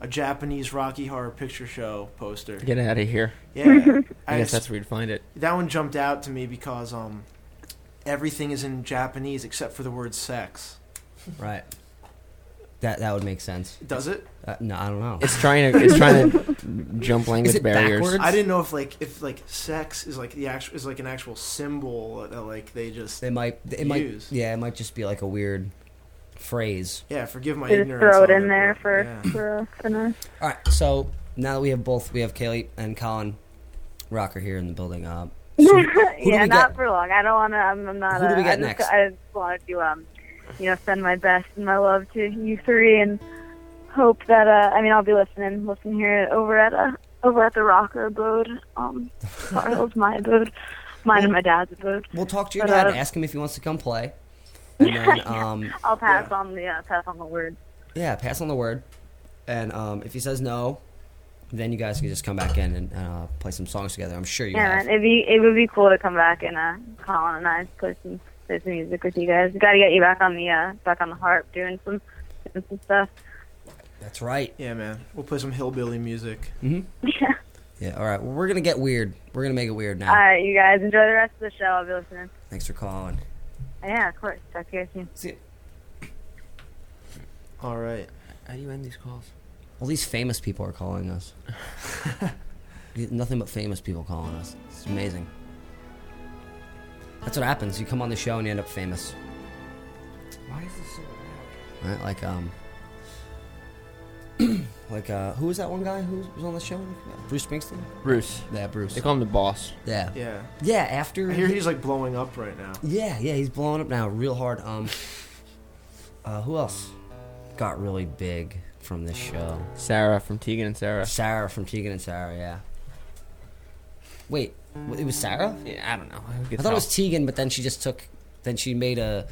a Japanese Rocky Horror Picture Show poster. Get out of here. Yeah, I guess that's where you'd find it. that one jumped out to me because um, everything is in Japanese except for the word sex. Right. That that would make sense. Does it? Uh, no, I don't know. It's trying to. It's trying to jump language it barriers. backwards? I didn't know if like if like sex is like the actual is like an actual symbol that like they just It might. It might. Yeah, it might just be like a weird phrase. yeah. Forgive my They just ignorance. throw it on in there but, for yeah. for, uh, for nice. All right. So now that we have both, we have Kaylee and Colin Rocker here in the building. Uh, so yeah, we not get? for long. I don't want to. I'm, I'm not. Who do uh, we get I just, next? I just wanted to, um, you know, send my best and my love to you three, and hope that. Uh, I mean, I'll be listening, listening here over at uh, over at the Rocker abode. Um, Tar Hill's my abode, mine and my dad's abode. We'll talk to your But, dad. uh, and Ask him if he wants to come play. And then, um, I'll pass on the uh, pass on the word. yeah, pass on the word. And um, if he says no, then you guys can just come back in and uh, play some songs together. I'm sure you Yeah, have. man, it'd be it would be cool to come back and uh, Colin and I play some play some music with you guys. We Got to get you back on the uh, back on the harp, doing some doing some stuff. That's right. Yeah, man. We'll play some hillbilly music. Yeah. Yeah. All right. Well, we're gonna get weird. We're gonna make it weird now. All right, you guys enjoy the rest of the show. I'll be listening. Thanks for calling. Yeah, of course. Talk to you guys soon. See, All right. How do you end these calls? all these famous people are calling us. Nothing but famous people calling us. It's amazing. That's what happens. You come on the show and you end up famous. Why is this so loud? Right? Like um like uh who was that one guy who was on the show? Bruce Springsteen? Bruce. Yeah, Bruce. They call him the boss. Yeah. Yeah. Yeah, after I hear he's like blowing up right now. Yeah, yeah, he's blowing up now real hard. Um uh who else got really big? from this show. Sara from Tegan and Sara. Sara from Tegan and Sara. Yeah. Wait, w- it was Sara? Yeah, I don't know. I thought it was Tegan, but then she just took. Then she made a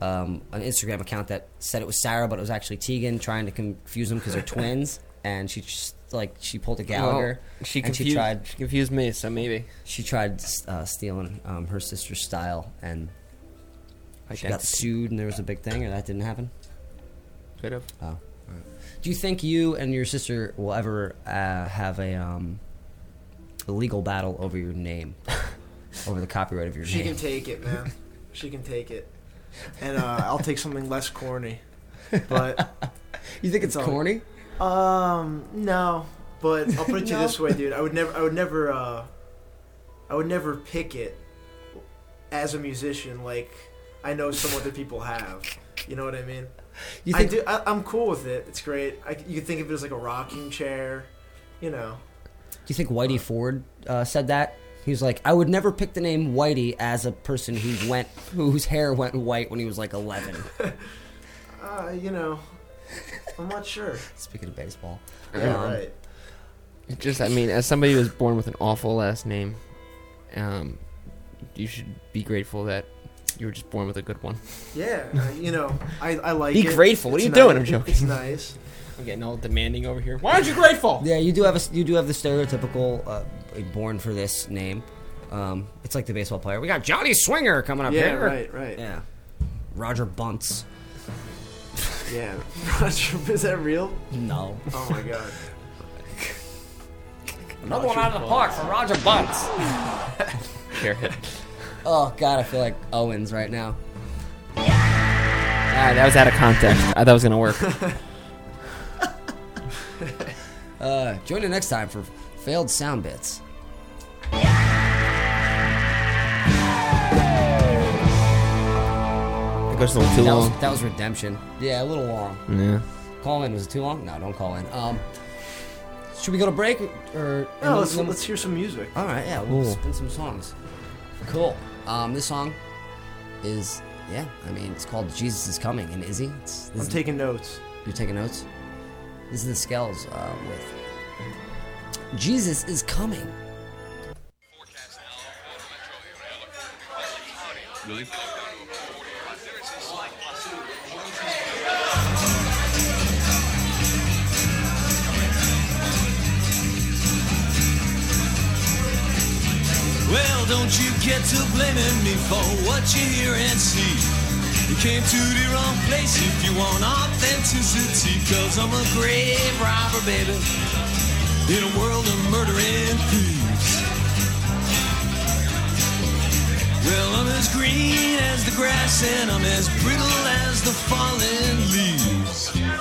um, an Instagram account that said it was Sara, but it was actually Tegan, trying to confuse them because they're twins. And she just like she pulled a Gallagher. Well, she confused. she tried. She confused me, so maybe. She tried uh, stealing um, her sister's style, and she got sued, and there was a big thing, or that didn't happen. Could have. Oh. Do you think you and your sister will ever uh, have a um, a legal battle over your name, over the copyright of your She name? She can take it, man. She can take it, and uh, I'll take something less corny. But you think it's all- corny? Um, no. But I'll put it to you No? this way, dude. I would never. I would never. Uh, I would never pick it as a musician. Like I know some other people have. You know what I mean? You I think- do. I, I'm cool with it. It's great. I, you can think of it as like a rocking chair. You know. Do you think Whitey Ford uh, said that? He was like, I would never pick the name Whitey as a person who went, whose hair went white when he was like 11. Uh, you know. I'm not sure. Speaking of baseball, Yeah, Um, right. It just, I mean, as somebody who was born with an awful last name, um, you should be grateful that you were just born with a good one. Yeah, uh, you know, I, I like Be it. grateful. What are It's you doing? I'm joking. It's nice. I'm getting all demanding over here. Why aren't you grateful? Yeah, you do have a you do have the stereotypical uh, born for this name. Um, it's like the baseball player. We got Johnny Swinger coming up Yeah, here. right, right. Yeah, Roger Bunce. Yeah. Roger, is that real? No. Oh my god. Another one out of the park for Roger Bunce. Here, hit. Oh God, I feel like Owens right now. Ah, that was out of context. I thought it was gonna work. Uh, join in next time for failed sound bits. It goes a little too that long. Was, that was redemption. Yeah, a little long. Yeah. Call in was it too long? No, don't call in. Um, should we go to break or? No, let's, and- let's hear some music. All right, yeah, we'll Cool. spin some songs. Cool. Um, this song is yeah. I mean, it's called "Jesus Is Coming" and Izzy. It's, this I'm taking notes. You're taking notes. This is the Skells uh, with "Jesus Is Coming." Well, don't you get to blaming me for what you hear and see. You came to the wrong place if you want authenticity. Cause I'm a grave robber, baby, in a world of murdering thieves. Well, I'm as green as the grass and I'm as brittle as the fallen leaves.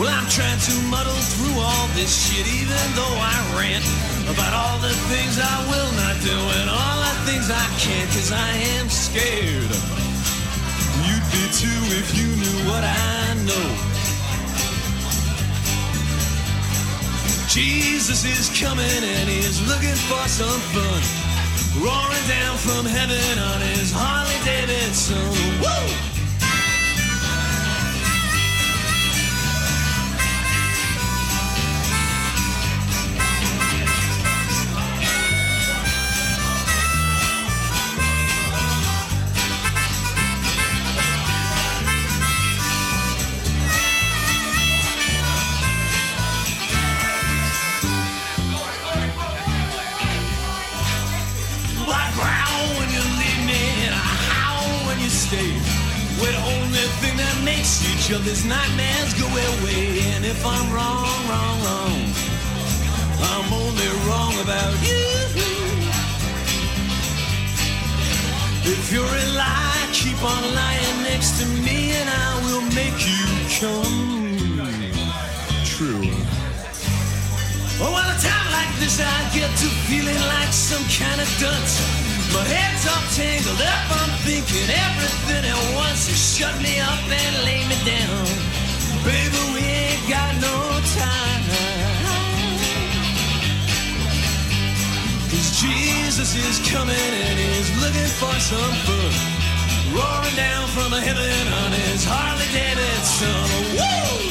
Well, I'm trying to muddle through all this shit, even though I rant about all the things I will not do and all the things I can't, cause I am scared. You'd be too if you knew what I know. Jesus is coming and he's looking for some fun. Roaring down from heaven on his Harley Davidson. Woo! Each other's nightmares go away. And if I'm wrong, wrong, wrong, I'm only wrong about you. If you're a lie, keep on lying next to me and I will make you come true. Oh, well, a time like this, I get to feeling like some kind of dunce. My head's all tangled up, I'm thinking everything at once. You shut me up and lay me down. Baby, we ain't got no time. Cause Jesus is coming and he's looking for some fun. roaring down from heaven on his Harley Davidson. Woo!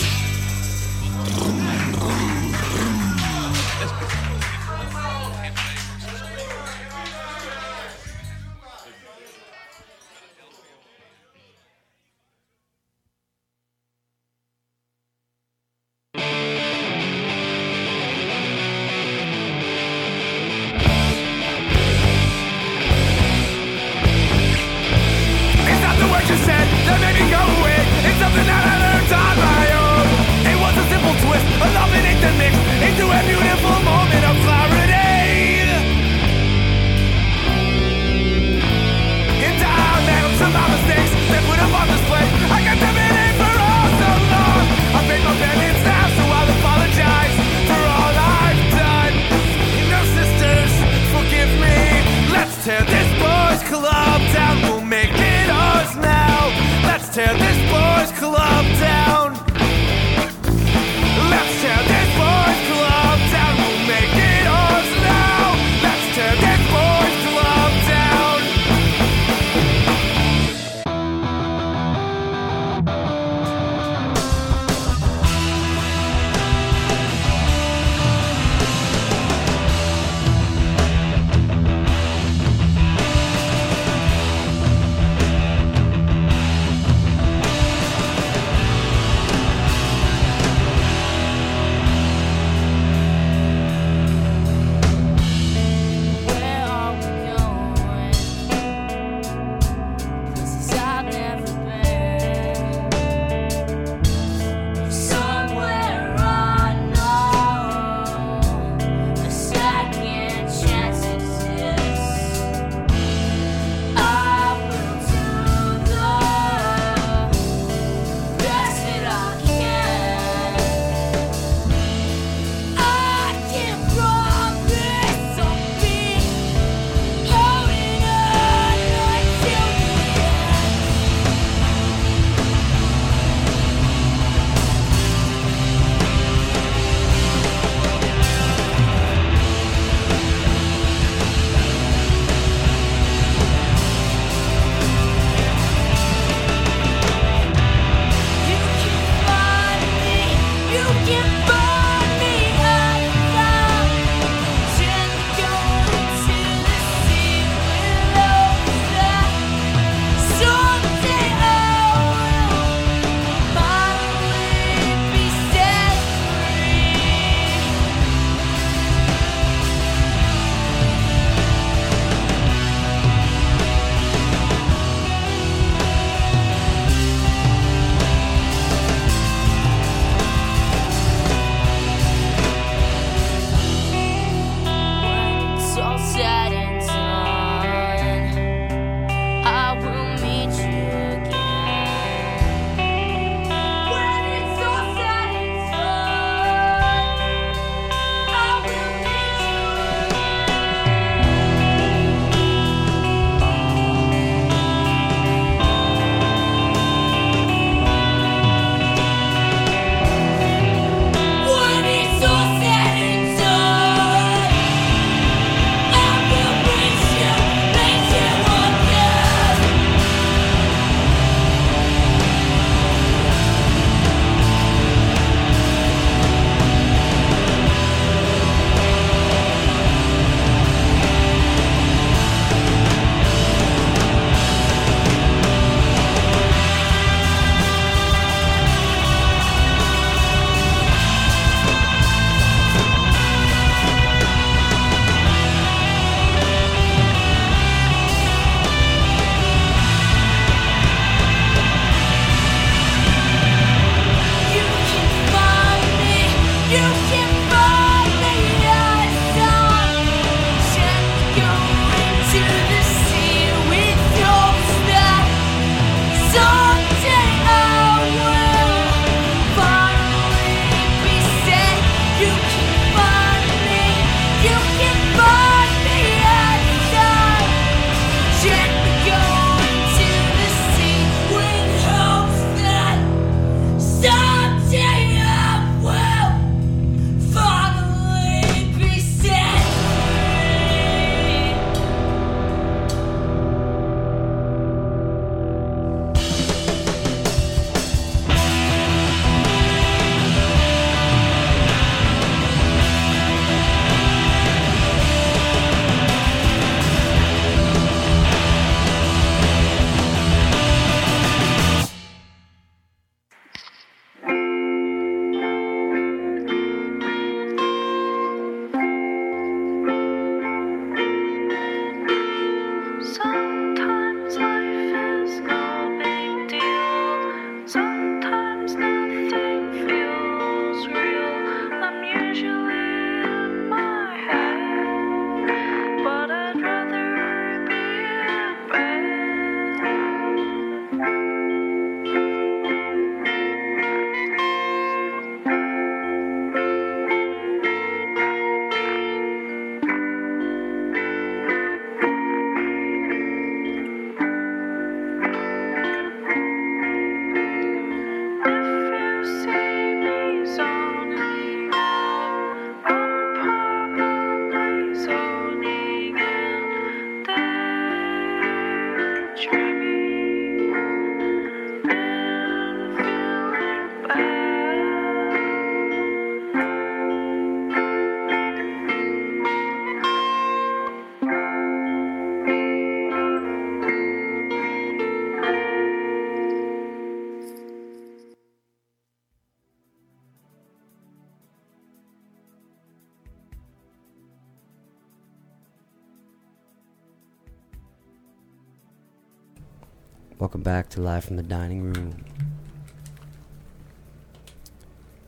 Welcome back to Live from the Dining Room.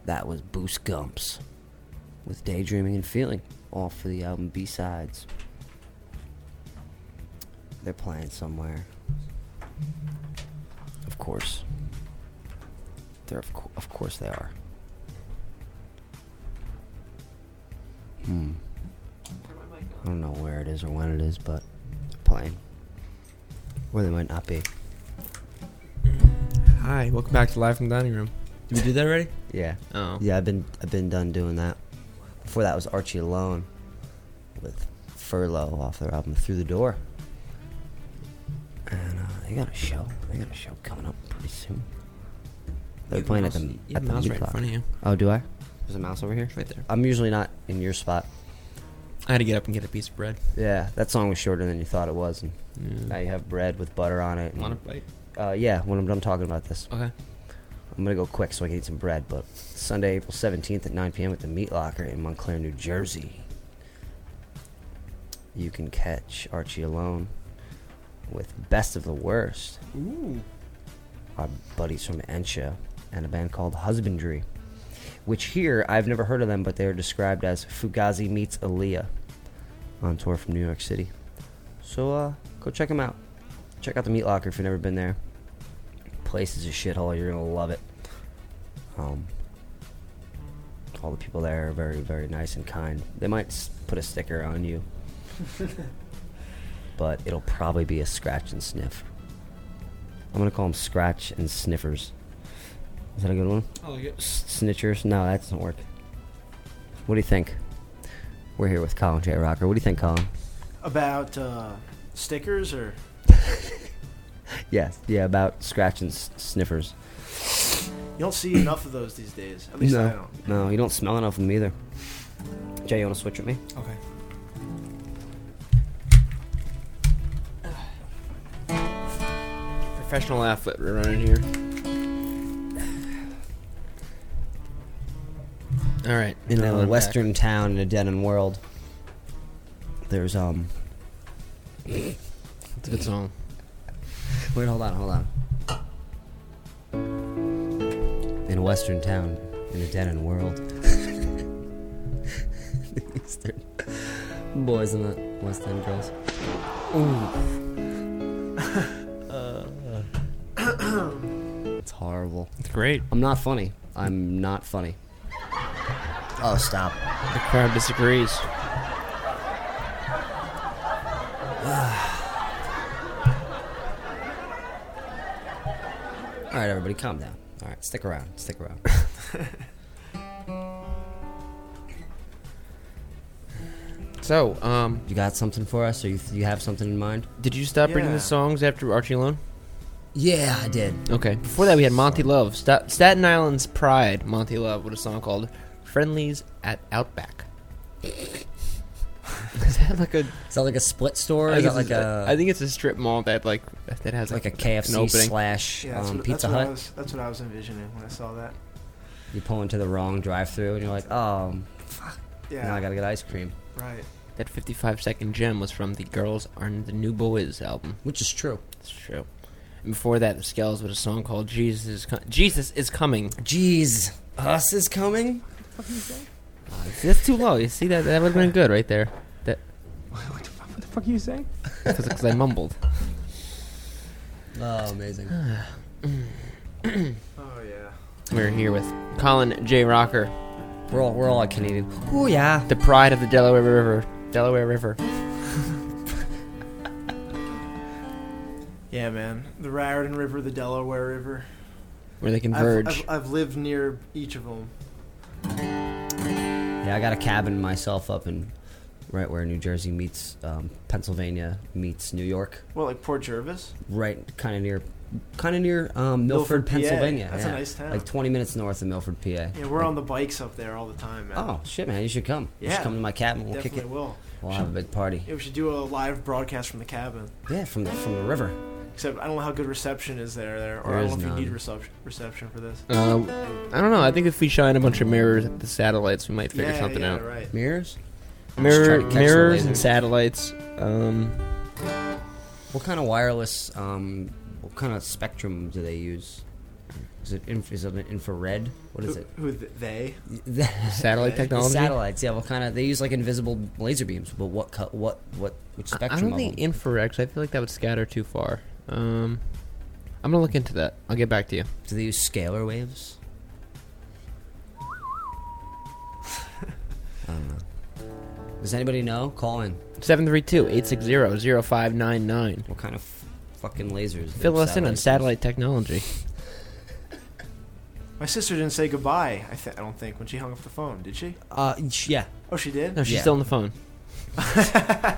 That was Boost Gumps with Daydreaming and Feeling, off for the album B Sides. They're playing somewhere. Of course. They're of, co- of course they are. Hmm. I don't know where it is or when it is, but they're playing. Or they might not be. Hi, welcome back to Live from the Dining Room. Did we do that already? Yeah. Oh. Yeah, I've been I've been done doing that. Before that was Archie Alone with Furlough off their album Through the Door. And uh, they got a show. They got a show coming up pretty soon. They're You have playing at the mouse- you at have the mouse Meat right in Clock. front of you. Oh, do I? There's a mouse over here. Right there. I'm usually not in your spot. I had to get up and get a piece of bread. Yeah, that song was shorter than you thought it was, and Yeah. now you have bread with butter on it. and- Want a bite? Uh, yeah, when I'm done talking about this. Okay. I'm gonna go quick so I can eat some bread. But Sunday, April 17th at 9 p.m. at the Meat Locker in Montclair, New Jersey. You can catch Archie alone with Best of the Worst. Ooh. Our buddies from Ensha and a band called Husbandry, which here I've never heard of them, but they are described as Fugazi meets Aaliyah on tour from New York City. So uh, go check them out. Check out the Meat Locker if you've never been there. Place is a shithole. You're gonna love it. Um, all the people there are very, very nice and kind. They might put a sticker on you, but it'll probably be a scratch and sniff. I'm gonna call them scratch and sniffers. Is that a good one? I like it. Snitchers? No, that doesn't work. What do you think? We're here with Colin J. Rocker. What do you think, Colin? About uh, stickers or Yes, yeah, about scratch and s- sniffers. you don't see enough of those these days. At least no, I don't. no, you don't smell enough of them either. Jay, you want to switch with me? Okay. Professional athlete we're running here. All right. In a we're back. western town in a dead end world, there's um. It's a good song. Wait, hold on, hold on. In a western town in a dead end world. eastern boys and the west end girls. Ooh. it's horrible. It's great. I'm not funny. I'm not funny. Oh, stop. The crowd disagrees. Right, everybody, calm down. All right, stick around. Stick around. So, um, You got something for us, or you, you have something in mind? did you stop bringing Yeah. the songs after Archie Alone? Yeah, I did. Okay. Before that, we had Monty Love. Sta- Staten Island's Pride. Monty Love with a song called "Friendlies at Outback." Is that like a? Is that like a split store? Or I is think, that it's like a, a I think it's a strip mall that like that has like a an KFC opening. slash Yeah, um, what, Pizza that's what Hut? was. That's what I was envisioning when I saw that. You pull into the wrong drive-through, and you're like, oh, fuck. Yeah. now I gotta get ice cream, Right. That 55 second gem was from the Girls Aren't the New Boys album. which is true. It's true. And before that, the Skells with a song called "Jesus is Co- Jesus is Coming." Jeez, us is coming. What the fuck you say? Uh, that's too low. You see that? That would have been good right there. That What the fuck, what the fuck are you saying? because I mumbled. Oh, amazing. Oh yeah. We're here with Colin J. Rocker, we're all we're all like Canadian. Oh yeah. the pride of the Delaware River. Delaware River. Yeah, man. The Raritan River, the Delaware River. Where they I've, converge. I've, I've lived near each of them. Yeah, I got a cabin myself up in right where New Jersey meets um, Pennsylvania meets New York. Well, like Port Jervis. Right, kind of near, kind of near um, Milford, Milford, PA. Pennsylvania. That's a nice town. Like 20 minutes north of Milford, PA. Yeah, we're on the bikes up there all the time, man. Oh shit, man! You should come. You should Yeah, come to my cabin. We'll Definitely kick it. will. We'll have a big party. Yeah, we should do a live broadcast from the cabin. Yeah, from the from the river. Except I don't know how good reception is there, there, or There I don't know if you need reception reception for this. Um, I don't know. I think if we shine a bunch of mirrors at the satellites, we might figure yeah, something yeah, out. right. Mirrors. Mirror, try to catch the mirrors and satellites. Um, What kind of wireless um, What kind of spectrum do they use? Is it inf- is it an infrared? What is Who- it? Who th- they? Satellite The technology. satellites. Yeah. What kind of? They use like invisible laser beams. But what? Co- what? What? Which I- spectrum? I don't of think them? infrared. 'cause I feel like that would scatter too far. Um, I'm gonna look into that. I'll get back to you. Do they use scalar waves? I don't know. Does anybody know? Call in. 732-860-0599. What kind of fucking lasers? Fill us in on satellite technology. My sister didn't say goodbye. I, th- I don't think when she hung up the phone. Did she? Uh, sh- yeah. Oh, she did. No, she's Yeah. still on the phone.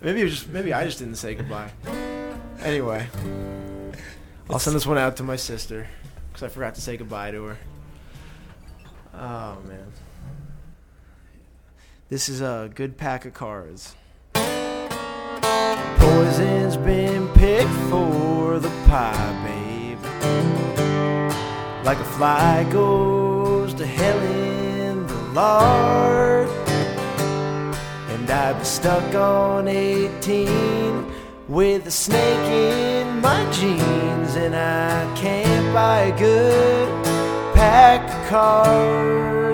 maybe it was just maybe I just didn't say goodbye. Anyway, I'll send this one out to my sister because I forgot to say goodbye to her. Oh man, this is a good pack of cards. Poison's been picked for the pie, babe. Like a fly goes to hell in the lard. And I've been stuck on 18 with a snake in my jeans. And I can't buy a good pack of cards.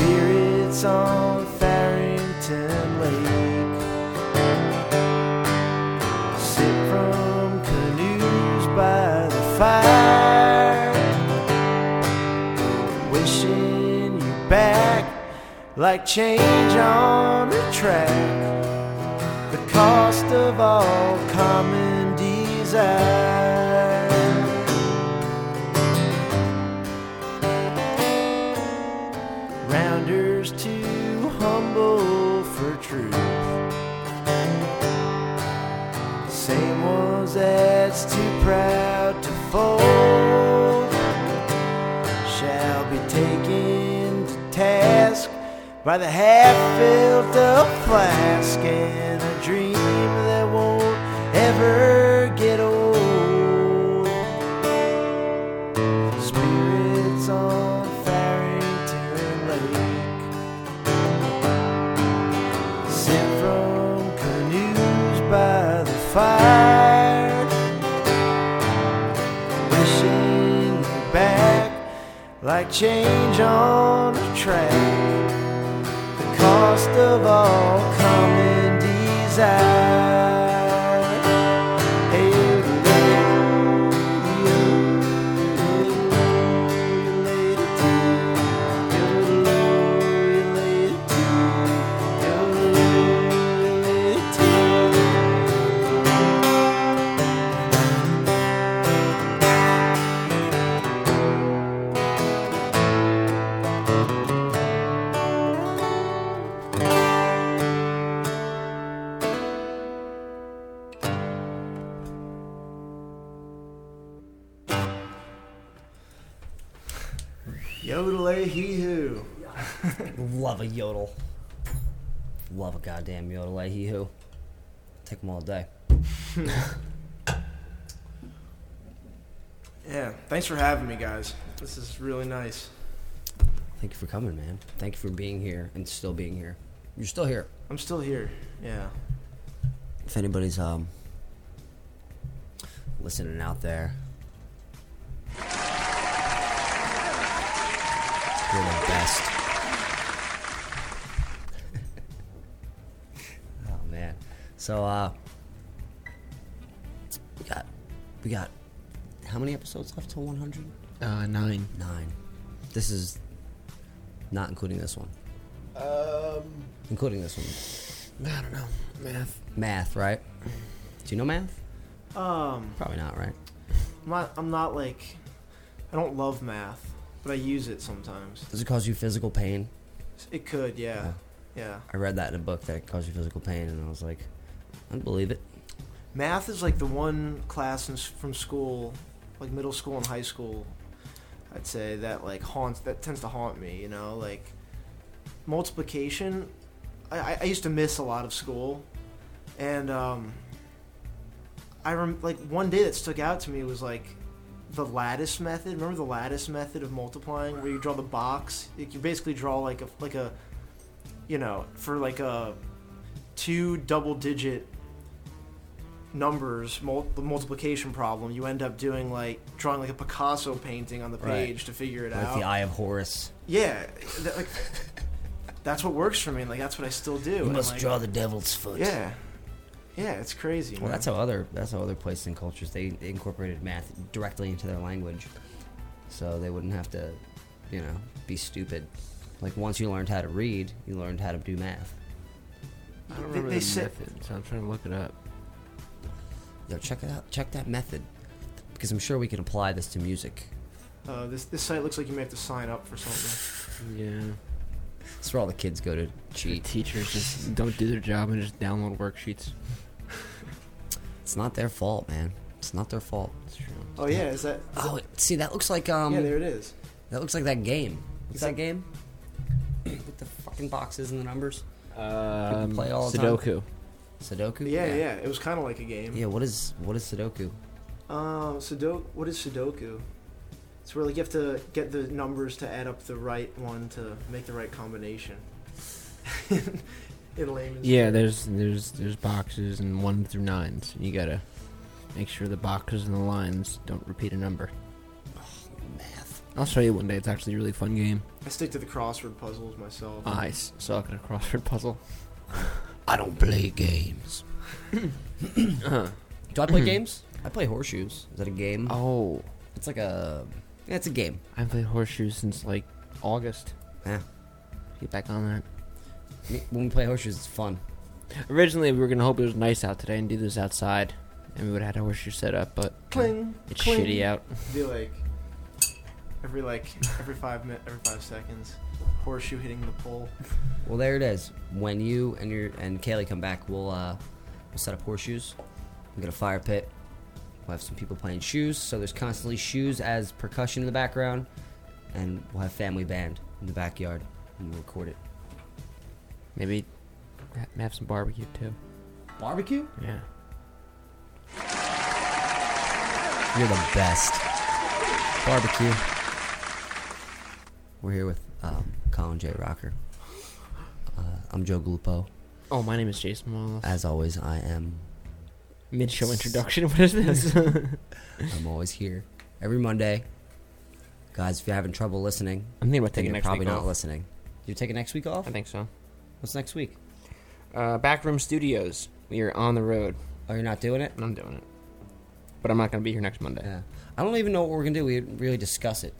Spirits on Farrington Lake. Sit from canoes by the fire. Wishing you back like change on the track. The cost of all common desire. Rounders too humble for truth. Same ones that's too proud to fold shall be taken to task by the half-filled up flask and a dream that won't ever like change on a track. The cost of all common desire. Love a goddamn yodel. eh, He who. Take them all day. Yeah, thanks for having me, guys. This is really nice. Thank you for coming, man. Thank you for being here and still being here. You're still here. I'm still here. Yeah. If anybody's um listening out there, you're the best. So uh we got we got how many episodes left till 100? Uh, nine. Nine. This is not including this one. Um, Including this one. I don't know. Math. Math, right? Do you know math? um, Probably not, right? I'm not. I'm not like. I don't love math, but I use it sometimes. Does it cause you physical pain? It could, yeah, yeah. I read that in a book that it caused you physical pain, and I was like, I believe it. Math is like the one class in, from school, like middle school and high school. I'd say that like haunts. That tends to haunt me. You know, like multiplication. I, I- used to miss a lot of school, and um, I rem- like one day that stuck out to me was like the lattice method. Remember the lattice method of multiplying, where you draw the box. Like, you basically draw like a like a, you know, for like a two double digit numbers, mul- the multiplication problem, you end up doing like drawing like a Picasso painting on the Right. page to figure it Like out. the Eye of Horus. yeah, that, like that's what works for me. Like that's what I still do. You and, must like, draw the devil's foot. Yeah, yeah, it's crazy. Well, man. that's how other that's how other places and cultures they, they incorporated math directly into their language, so they wouldn't have to, you know, be stupid. Like once you learned how to read, you learned how to do math. I don't They- remember they the said- method, so I'm trying to look it up. Yo, check it out. Check that method, because I'm sure we can apply this to music. Uh, this this site looks like you may have to sign up for something. Yeah. That's where all the kids go to The cheat. teachers just don't do their job and just download worksheets. It's not their fault, man. It's not their fault. That's true. Oh yeah, is that? Oh, it- see, that looks like um. yeah, there it is. That looks like that game. What's Is that that- game? With the fucking boxes and the numbers. Um, play all the time. Sudoku. Sudoku. Yeah, yeah, it was kind of like a game. Yeah. What is what is Sudoku? Um, Sudoku. What is Sudoku? It's where like you have to get the numbers to add up the right one to make the right combination. In layman's Yeah, terms. there's there's there's boxes and one through nines. You gotta make sure the boxes and the lines don't repeat a number. Math. I'll show you one day. It's actually a really fun game. I stick to the crossword puzzles myself. I suck at a crossword puzzle. I don't play games. Uh-huh. Do I play games? I play horseshoes. Is that a game? Oh, It's like a. Yeah, it's a game. I haven't played horseshoes since like August. Yeah. Get back on that. Me- When we play horseshoes, it's fun. Originally, we were gonna hope it was nice out today and do this outside, and we would have had a horseshoe set up, but Cling. it's cling. shitty out. Be like every like every five minute every five seconds, horseshoe hitting the pole. Well, there it is. When you and your and Kaylee come back, we'll uh, we'll set up horseshoes. We'll get a fire pit. We'll have some people playing shoes. So there's constantly shoes as percussion in the background, and we'll have family band in the backyard and we'll record it. Maybe have some barbecue too. Barbecue? Yeah. You're the best. Barbecue. We're here with um, Colin J. Rocker. Uh, I'm Joe Glupo. Oh, my name is Jason Wallace. As always, I am. Mid-show introduction. What is this? I'm always here every Monday. Guys, if you're having trouble listening, I'm thinking about then taking you're next probably week not off. listening. You're taking next week off? I think so. What's next week? Uh, Backroom Studios. We are on the road. Oh, you're not doing it? I'm doing it, but I'm not gonna be here next Monday. Yeah. I don't even know what we're gonna do. We didn't really discuss it.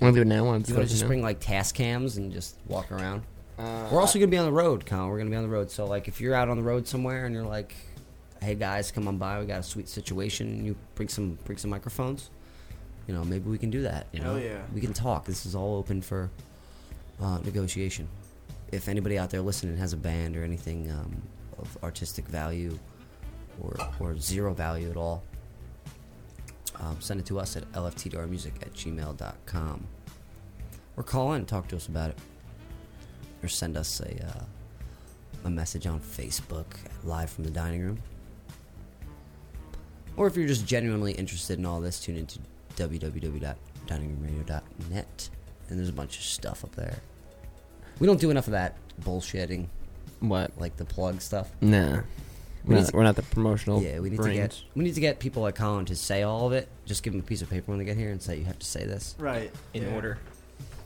I'm gonna do it now. I'm You want to just bring like Tascams and just walk around? Uh, We're also gonna be on the road, Colin. We're gonna be on the road. So like, if you're out on the road somewhere and you're like, "Hey guys, come on by. We got a sweet situation." You bring some bring some microphones. You know, maybe we can do that. You know, Hell yeah. we can talk. This is all open for uh, negotiation. If anybody out there listening has a band or anything um, of artistic value or or zero value at all, um, send it to us at lftdrmusic at gmail.com. Or call in and talk to us about it or send us a uh, a message on Facebook live from the dining room. Or if you're just genuinely interested in all this, tune into www.diningroomradio.net and there's a bunch of stuff up there. We don't do enough of that bullshitting, what? like the plug stuff. Nah. We We're need not, to- we're not the promotional. yeah, we need brains. to get we need to get people like Colin to say all of it. Just give them a piece of paper when they get here and say you have to say this. Right. in yeah. order.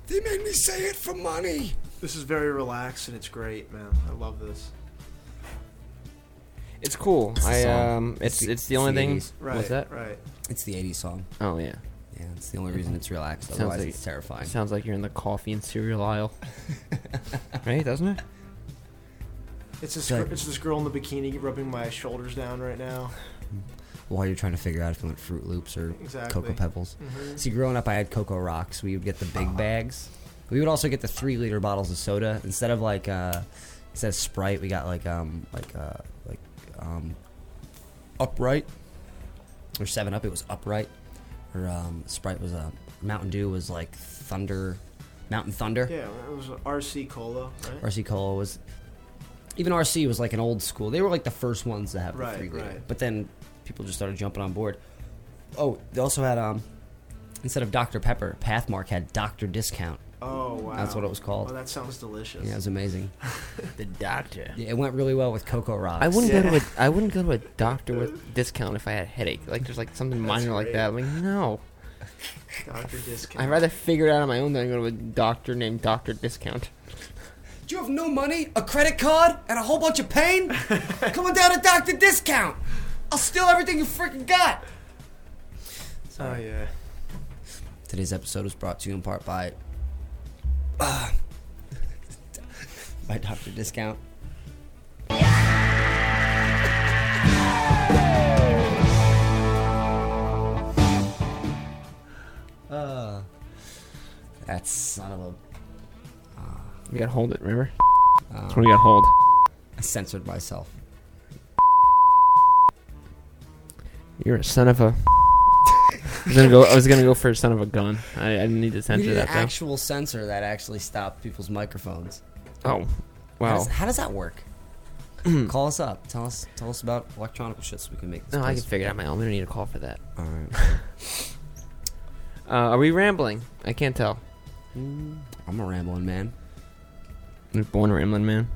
They made me say it for money. This is very relaxed and it's great, man. I love this. It's cool. It's I um, it's It's the- it's the only it's the thing. 80s. Right. What's that? Right. It's the '80s song. Oh yeah. Yeah, it's the only reason it's relaxed. Sounds Otherwise, like- it's terrifying. Sounds like you're in the coffee and cereal aisle. right? Doesn't it? It's this it's this girl in the bikini rubbing my shoulders down right now. While you're trying to figure out if you want Froot Loops or Exactly. Cocoa Pebbles. Mhm. See, growing up, I had Cocoa Rocks. We would get the big bags. We would also get the three liter bottles of soda instead of like uh, instead of Sprite. We got like um like uh like um upright or Seven Up. It was upright or um Sprite was uh, Mountain Dew was like Thunder Mountain Thunder. Yeah, it was RC Cola, right? RC Cola was even RC was like an old school. They were like the first ones to have Right, the three liter. right. But then people just started jumping on board. Oh, they also had um instead of Dr Pepper, Pathmark had Doctor Discount. Oh wow. That's what it was called. Oh, that sounds delicious. Yeah, it was amazing. The doctor. Yeah, it went really well with Cocoa Rocks. I wouldn't go to a I wouldn't go to a doctor with discount if I had a headache. Like there's like something minor like that. I'm like no, Doctor discount. I'd rather figure it out on my own than go to a doctor named Doctor Discount. Do you have no money, a credit card, and a whole bunch of pain? Come on down to Doctor Discount. I'll steal everything you freaking got. Oh yeah. Today's episode was brought to you in part by uh, by Doctor Discount. Uh, that son of a. You gotta hold it. Remember? Uh, That's what you gotta hold. I censored myself. You're a son of a. I was gonna go. I was gonna go for a son of a gun. I, I didn't need to You censor need that an though. actual censor that actually stopped people's microphones. oh, How wow. does, how does that work? Call us up. Tell us. Tell us about electronic shit so we can make this. No, I can figure it out my own. We don't need a call for that. All right. Uh, are we rambling? I can't tell. Mm, I'm a rambling man. You're born a rambling man.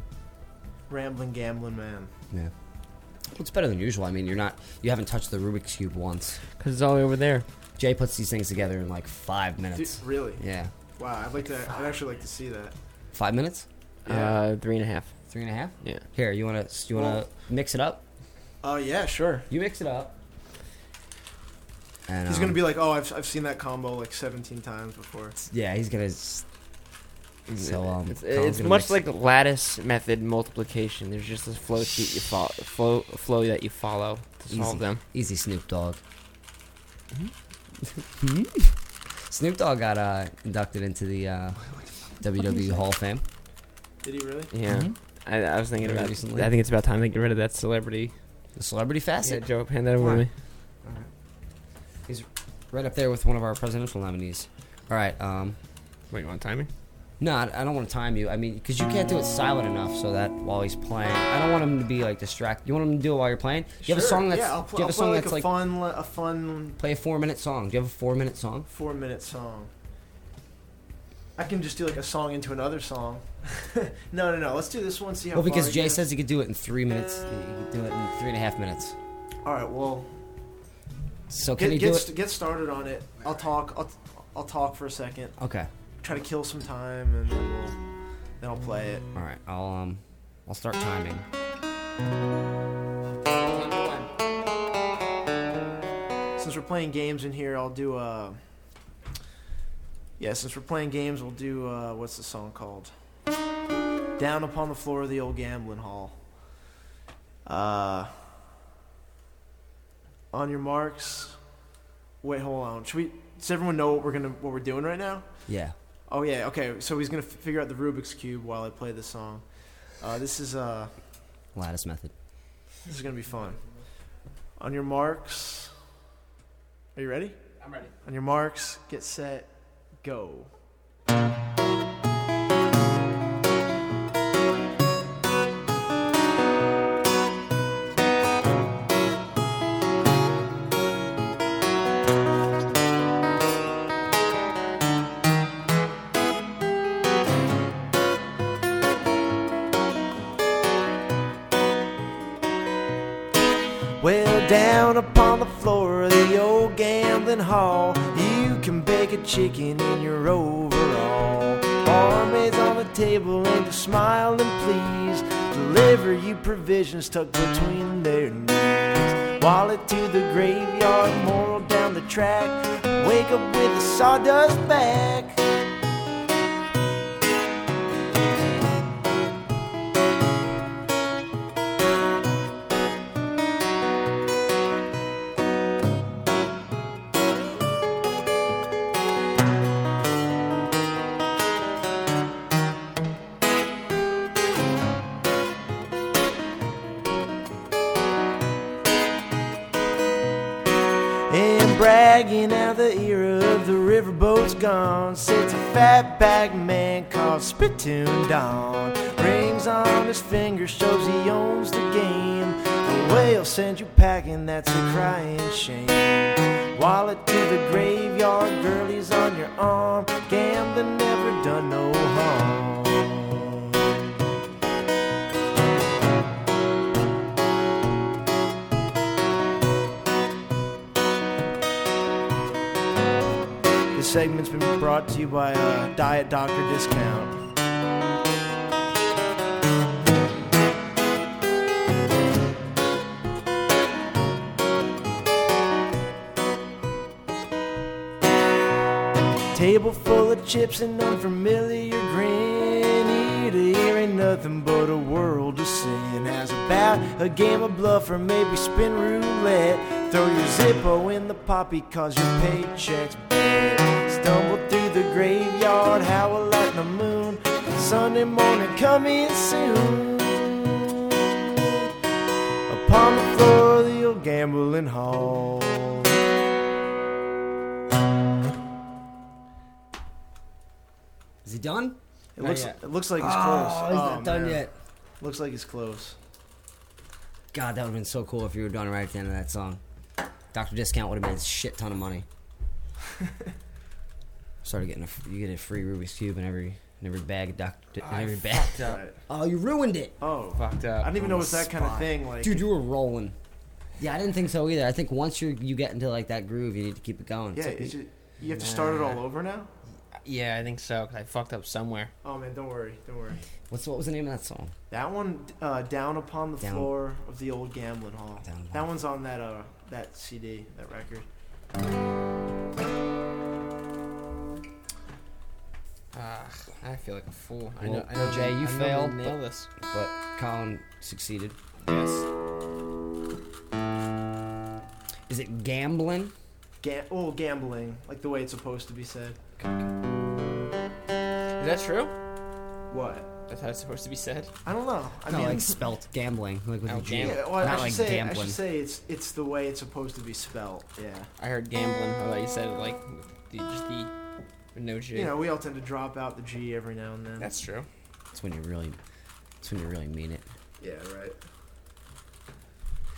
Rambling, gambling man. Yeah. Well, it's better than usual. I mean, you're not. You haven't touched the Rubik's cube once. Cause it's all the way over there. Jay puts these things together in like five Dude, minutes. really? Yeah. Wow. I'd like to. I'd actually like to see that. Five minutes. Yeah. Uh, three and a half. Three and a half. Yeah. Here, you wanna you wanna Well- mix it up? Oh yeah, sure. You mix it up. And, He's um, gonna be like, oh, I've, I've seen that combo like 17 times before. Yeah, he's gonna. S- So um, it's, it's much mix- like lattice method multiplication. There's just a flow sheet you follow, flow flow that you follow to solve Easy. them. Easy Snoop Dogg. Hmm? Snoop Dogg got uh, inducted into the uh, WWE Hall of Fame. Did he really? Yeah, I, I was thinking Very about. recently. I think it's about time they get rid of that celebrity. The celebrity Yeah, facet. Joe, hand that over to Why? me. He's right up there with one of our presidential nominees. All right. Um, Wait, you want to time me? No, I don't want to time you. I mean, because you can't do it silent enough so that while he's playing, I don't want him to be like distracted. You want him to do it while you're playing. Do you have a Sure, song that's? yeah, I'll, do pl- you I'll have a song play that's like like a fun, a fun play a four minute song? Do you have a four minute song? four minute song. I can just do like a song into another song. no, no, no. Let's do this one. See how. Well, because Jay says he could do it in three minutes. He could do it in three and a half minutes. All right. Well, So can get he get, it? get started on it. I'll talk. I'll, I'll talk for a second. Okay. Try to kill some time, and then we'll then I'll play it. All right. I'll um, I'll start timing. Since we're playing games in here, I'll do uh Yeah, since we're playing games, we'll do uh what's the song called? Down upon the floor of the old gambling hall. Uh on your marks. Wait, hold on. Should we does everyone know what we're gonna what we're doing right now? Yeah. Oh yeah, okay. So he's gonna f- figure out the Rubik's cube while I play this song. Uh, this is uh, Lattice method. this is gonna be fun. On your marks, are you ready? I'm ready. On your marks, get set, go. Chicken in your overall. Barmaids on the table and to smile and please deliver you provisions tucked between their knees. Wallet to the graveyard, moral down the track. Wake up with a sawdust back. Spittoon Don Rings on his finger shows he owns the game The whale sends you packing, that's a crying shame Wallet to the graveyard, girlies on your arm. Gambling never done no harm. This segment's been brought to you by uh, Diet Doctor Discount. Table full of chips and unfamiliar. Eat here ain't nothing but a world see. And as about a game of bluff or maybe spin roulette, throw your Zippo in the poppy cause your paycheck's bad. Stumble through the graveyard, howl at the moon. Sunday morning coming soon. Upon the floor of the old gambling hall. Is he done? It Not looks, yet. it looks like he's Oh, close. he's Oh, not done man. yet. Looks like he's close. God, that would have been so cool if you were done right at the end of that song. Doctor Discount would have made a shit ton of money. Started getting a, you get a free Rubik's cube in every in every bag of Doctor in I every bag. fucked up. Oh, you ruined it. Oh, Fucked up. I didn't even know On it was that kind of thing. Like, Dude, you were rolling. Yeah, I didn't think so either. I think once you you get into like that groove, you need to keep it going. yeah, It's like- it's just, you have to start it all over now. Yeah, I think so. 'cause I fucked up somewhere. Oh man, don't worry, don't worry. what's what was the name of that song? That one, uh, down upon the Down- floor of the old gambling hall. Down upon- that one's on that uh that CD, that record. Ah, I feel like a fool. I Well, know. I know Jay, you I know we failed, Nail but- this. But Colin succeeded. Yes. Is it gambling? Ga- oh, gambling, like the way it's supposed to be said. Is that true? What? That's how it's supposed to be said. I don't know. I no, mean, like spelt gambling, like with Oh, a G. yeah, well, I Not should like say, I should say it's it's the way it's supposed to be spelled. Yeah. I heard gambling. I thought you said it like the, just the with no G. You know, we all tend to drop out the G every now and then. That's true. That's when you really, that's when you really mean it. yeah, right.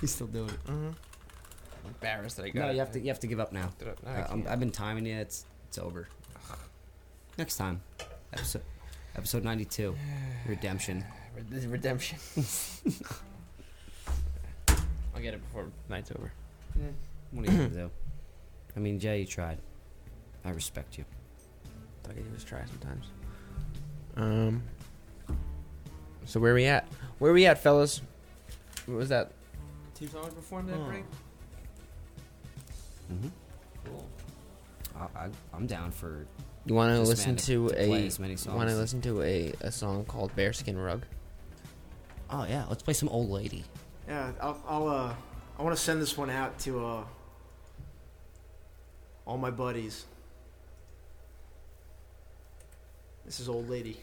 He's still doing it. Mm-hmm. I'm embarrassed that I got No, it. you have to you have to give up now. Did No, uh, i have been timing you. It's it's over. Next time, episode episode 92, redemption. Redemption. I'll get it before night's over. What are you gonna do? I mean, Jay, you tried. I respect you. I can do is try sometimes. Um. So where are we at? Where are we at, fellas? What was that? Two songs before that Oh. break. Mm-hmm. Cool. I, I, I'm down for. You want to listen to, to a? as Want to listen to a, a song called "Bearskin Rug"? Oh yeah, let's play some old lady. Yeah, I'll, I'll uh, I want to send this one out to uh, all my buddies. This is old lady.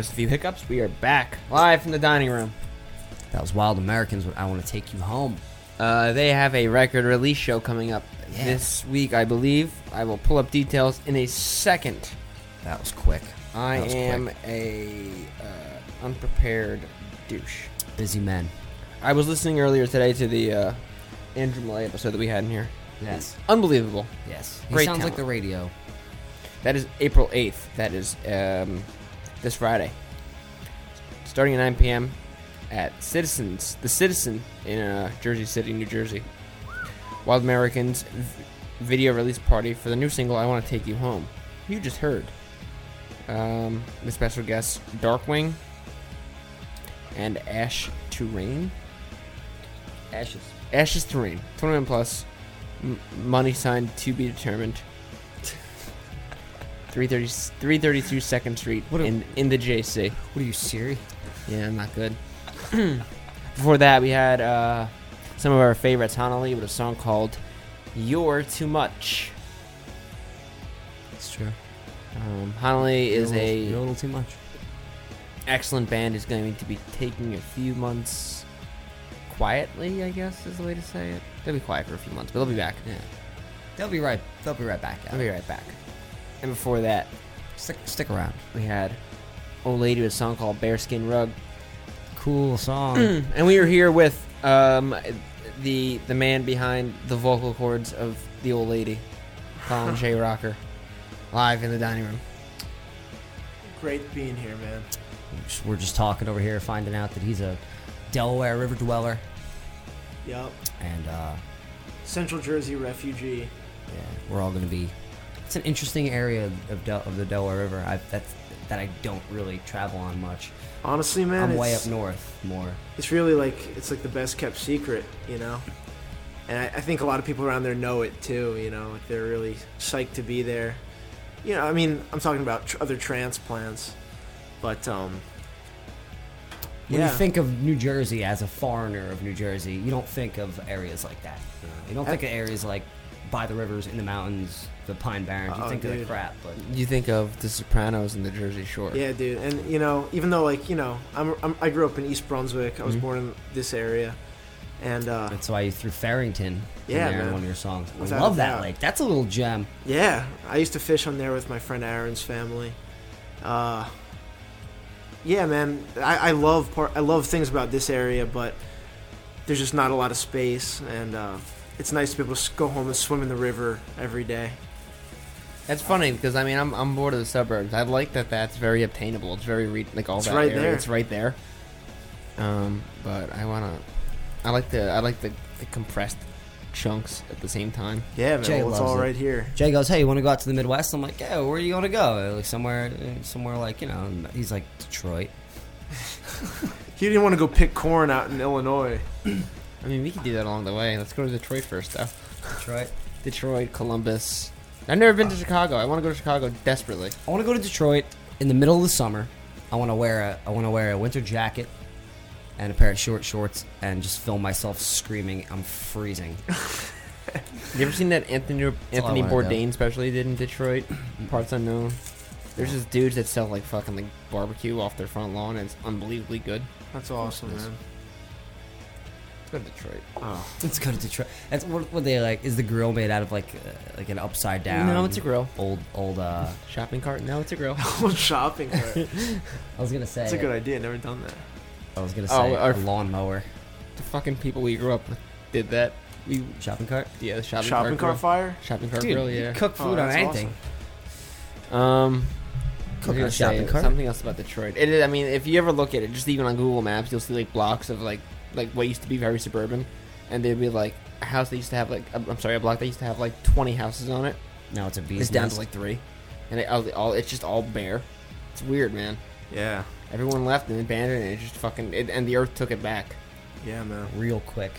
Minus a few hiccups, we are back live from the dining room. That was Wild Americans. I want to take you home. Uh, they have a record release show coming up Yeah. this week, I believe. I will pull up details in a second. That was quick. I was am quick. a uh, unprepared douche. busy man. I was listening earlier today to the uh, Andrew Malay episode that we had in here. Yes. Unbelievable. Yes. He Great sounds like the radio. That is April 8th. That is um, this Friday. Starting at 9 p.m. at Citizens, the Citizen in uh, Jersey City, New Jersey. Wild Americans v- video release party for the new single "I Want to Take You Home." You just heard. Um, with special guests Darkwing, and Ash to Rain. Ashes. Ashes to Rain. 21 plus. M- money signed to be determined. 330, 332 Second Street What a- in, in the JC. What are you, Siri? Yeah, I'm not good. Before that, we had uh, some of our favorites. Hanali with a song called "You're Too Much." It's true. Um, is You're a a little- you're a little too much. excellent band. Is going to be taking a few months quietly. I guess is the way to say it. They'll be quiet for a few months, but they'll be back. Yeah, They'll be right. They'll be right back. they'll be right back. And before that, Stick, stick around. we had old lady with a song called "Bearskin Rug." Cool song. and we are here with um, the the man behind the vocal cords of the old lady, Colin J. Rocker, live in the dining room. Great being here, man. We're just talking over here, finding out that he's a Delaware River dweller, Yep. and uh, Central Jersey refugee. yeah, we're all going to be. It's an interesting area of, Del- of the Delaware River. I, that's that I don't really travel on much. Honestly, man, I'm way up north more. It's really like it's like the best kept secret, you know. And I, I think a lot of people around there know it too. You know, like they're really psyched to be there. You know, I mean, I'm talking about tr- other transplants, but um, When yeah, you think of New Jersey as a foreigner of New Jersey, you don't think of areas like that. You. You don't think of areas like by the rivers, in the mountains, the Pine Barrens. You Oh, think of the crap, but You think of The Sopranos and the Jersey Shore. yeah, dude. And you know, even though like you know, I'm, I'm I grew up in East Brunswick. I was Mhm. born in this area, and uh, that's why you threw Farrington Yeah, in there in one of your songs. I Without love that lake. That's a little gem. Yeah, I used to fish on there with my friend Aaron's family. Uh, yeah, man, I, I love part. I love things about this area, but there's just not a lot of space, and uh, it's nice to be able to go home and swim in the river every day. That's funny because I mean I'm I'm bored of the suburbs. I like that that's very obtainable. It's very re- like all It's that right area, there. It's right there. Um, but I wanna, I like the I like the, the compressed chunks at the same time. Yeah, man, Jay well, it's loves all it. right here. Jay goes, "Hey, you want to go out to the Midwest?" I'm like, "Yeah, where are you going to go? Uh, like somewhere, uh, somewhere like you know." He's like Detroit. He didn't want to go pick corn out in Illinois. I mean, we could do that along the way. Let's go to Detroit first, though. Detroit. Detroit, Columbus. I've never been to Chicago. I want to go to Chicago desperately. I want to go to Detroit in the middle of the summer. I want to wear a I want to wear a winter jacket and a pair of short shorts and just film myself screaming. I'm freezing. You ever seen that Anthony Anthony wanna do. Bourdain special he did in Detroit? Parts unknown. There's just dudes that sell like fucking like barbecue off their front lawn, and it's unbelievably good. That's awesome, man. Let's go to Detroit. Oh, Let's go to Detroit. That's what, what they like. Is the grill made out of like uh, like an upside down? No, it's a grill. Old old. uh Shopping cart? No, it's a grill. old shopping cart. I was gonna say. That's a good idea. Never done that. I was gonna Oh, say our- a lawnmower. the fucking people we grew up with did that. We Shopping cart. yeah, the shopping, Shopping cart, cart fire. grill. Shopping cart Dude, grill. you Yeah. cook Oh, food on that's anything. Um, Cook on a shopping cart. Something else about Detroit. It is, I mean, if you ever look at it, just even on Google Maps, you'll see like blocks of like like what used to be very suburban, and there'd be like a house that used to have like a- I'm sorry, a block that used to have like 20 houses on it. Now it's a bee's It's down to like three, and it, all, all it's just all bare. It's weird, man. Yeah, Everyone left and abandoned it. It just fucking it, and the earth took it back. yeah, man. real quick.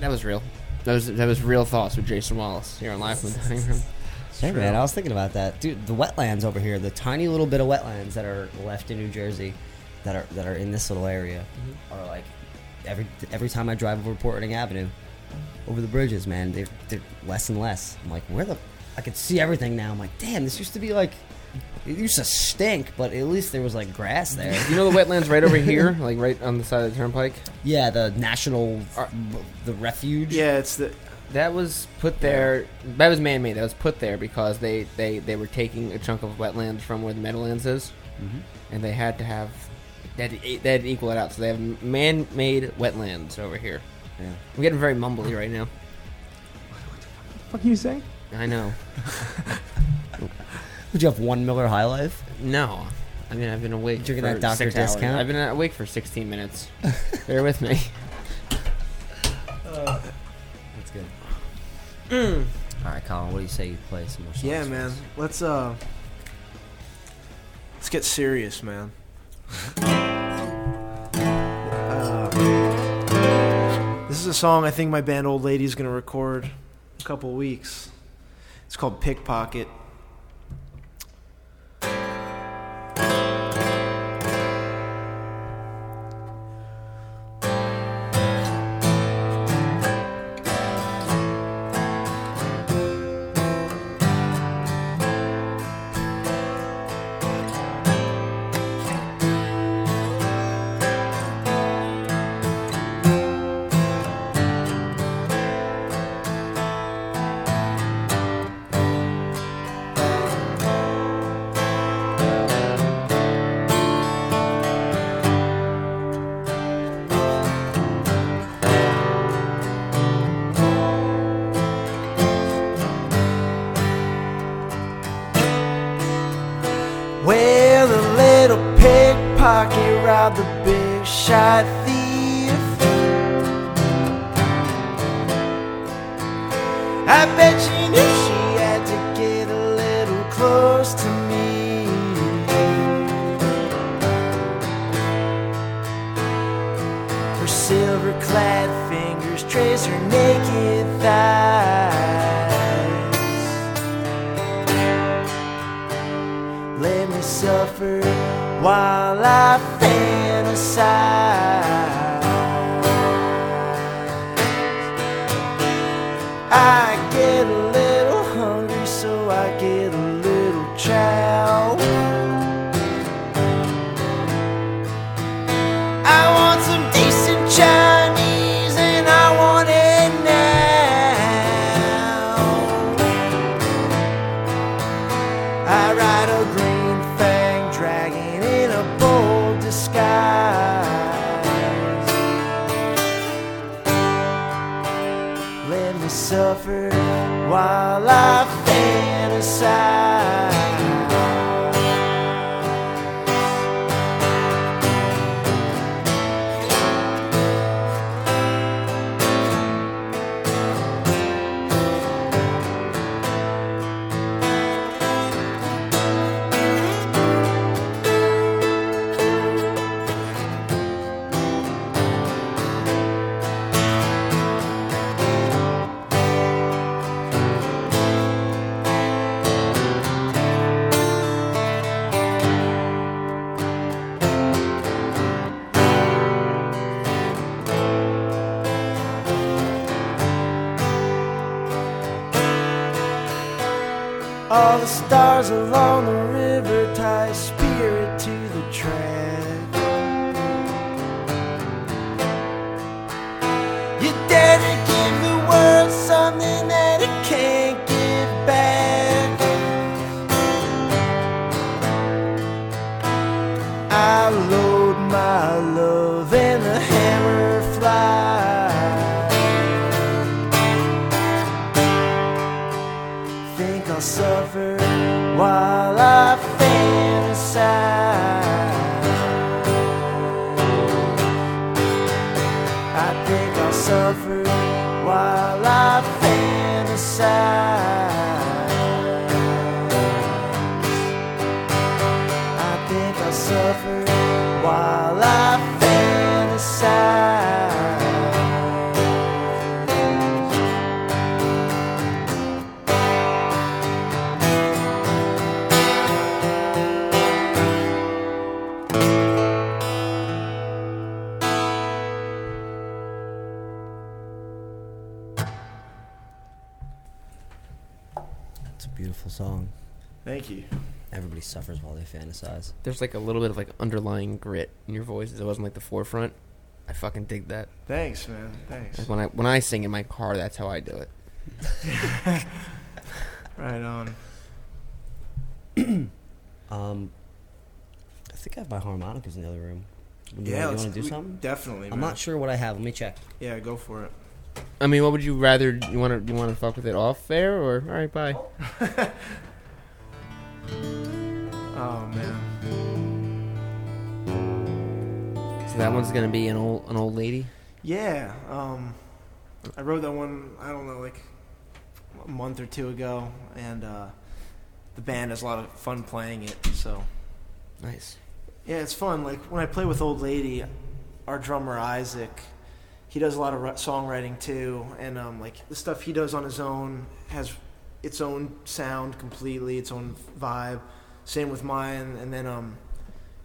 That was real. That was that was real thoughts with Jason Wallace here on Live from the Dining Room. Hey True. man, I was thinking about that, dude. The wetlands over here, the tiny little bit of wetlands that are left in New Jersey, that are that are in this little area, Mm-hmm. are like every every time I drive over Portland Avenue, over the bridges, man, they're they're less and less. I'm like, where the? I could see everything now. I'm like, damn, this used to be like, it used to stink, but at least there was like grass there. You know the wetlands right over here, like right on the side of the turnpike. yeah, the national, the refuge. Yeah, it's the That was put there. That was man-made. That was put there because they they they were taking a chunk of wetlands from where the Meadowlands is, Mhm. and they had to have they had to, they had to equal it out. So they have man-made wetlands over here. Yeah. I'm getting very mumbly right now. What the fuck are you saying? I know. Would you have one Miller High Life? No. I mean, I've been awake Drinking for that Dr. six hours. Discount? I've been awake for 16 minutes. Bear with me. Uh, that's good. Mm. All right, Colin, what do you say you play some more songs? Yeah, man. Let's uh Let's get serious, man. Uh, this is a song I think my band Old Lady's going to record in a couple weeks. It's called Pickpocket. Her silver clad fingers trace her naked thighs. Let me suffer while I fantasize. I stars suffers while they fantasize. There's like a little bit of like underlying grit in your voice. It wasn't like the forefront. I fucking dig that. Thanks, man. Thanks. Like when I when I sing in my car, that's how I do it. Right on. Um, I think I have my harmonicas in the other room. You Yeah, wanna, you want to do something? definitely, I'm man. not sure what I have. Let me check. Yeah, go for it. I mean, what would you rather? You want to you want to fuck with it off air or all right? Bye. Oh man. So that one's gonna be an old an old lady. Yeah. Um, I wrote that one. I don't know, like a month or two ago, and uh, the band has a lot of fun playing it. So Nice. yeah, it's fun. Like when I play with Old Lady, our drummer Isaac, he does a lot of songwriting too, and um, like the stuff he does on his own has its own sound completely, its own vibe. Same with mine, and then um,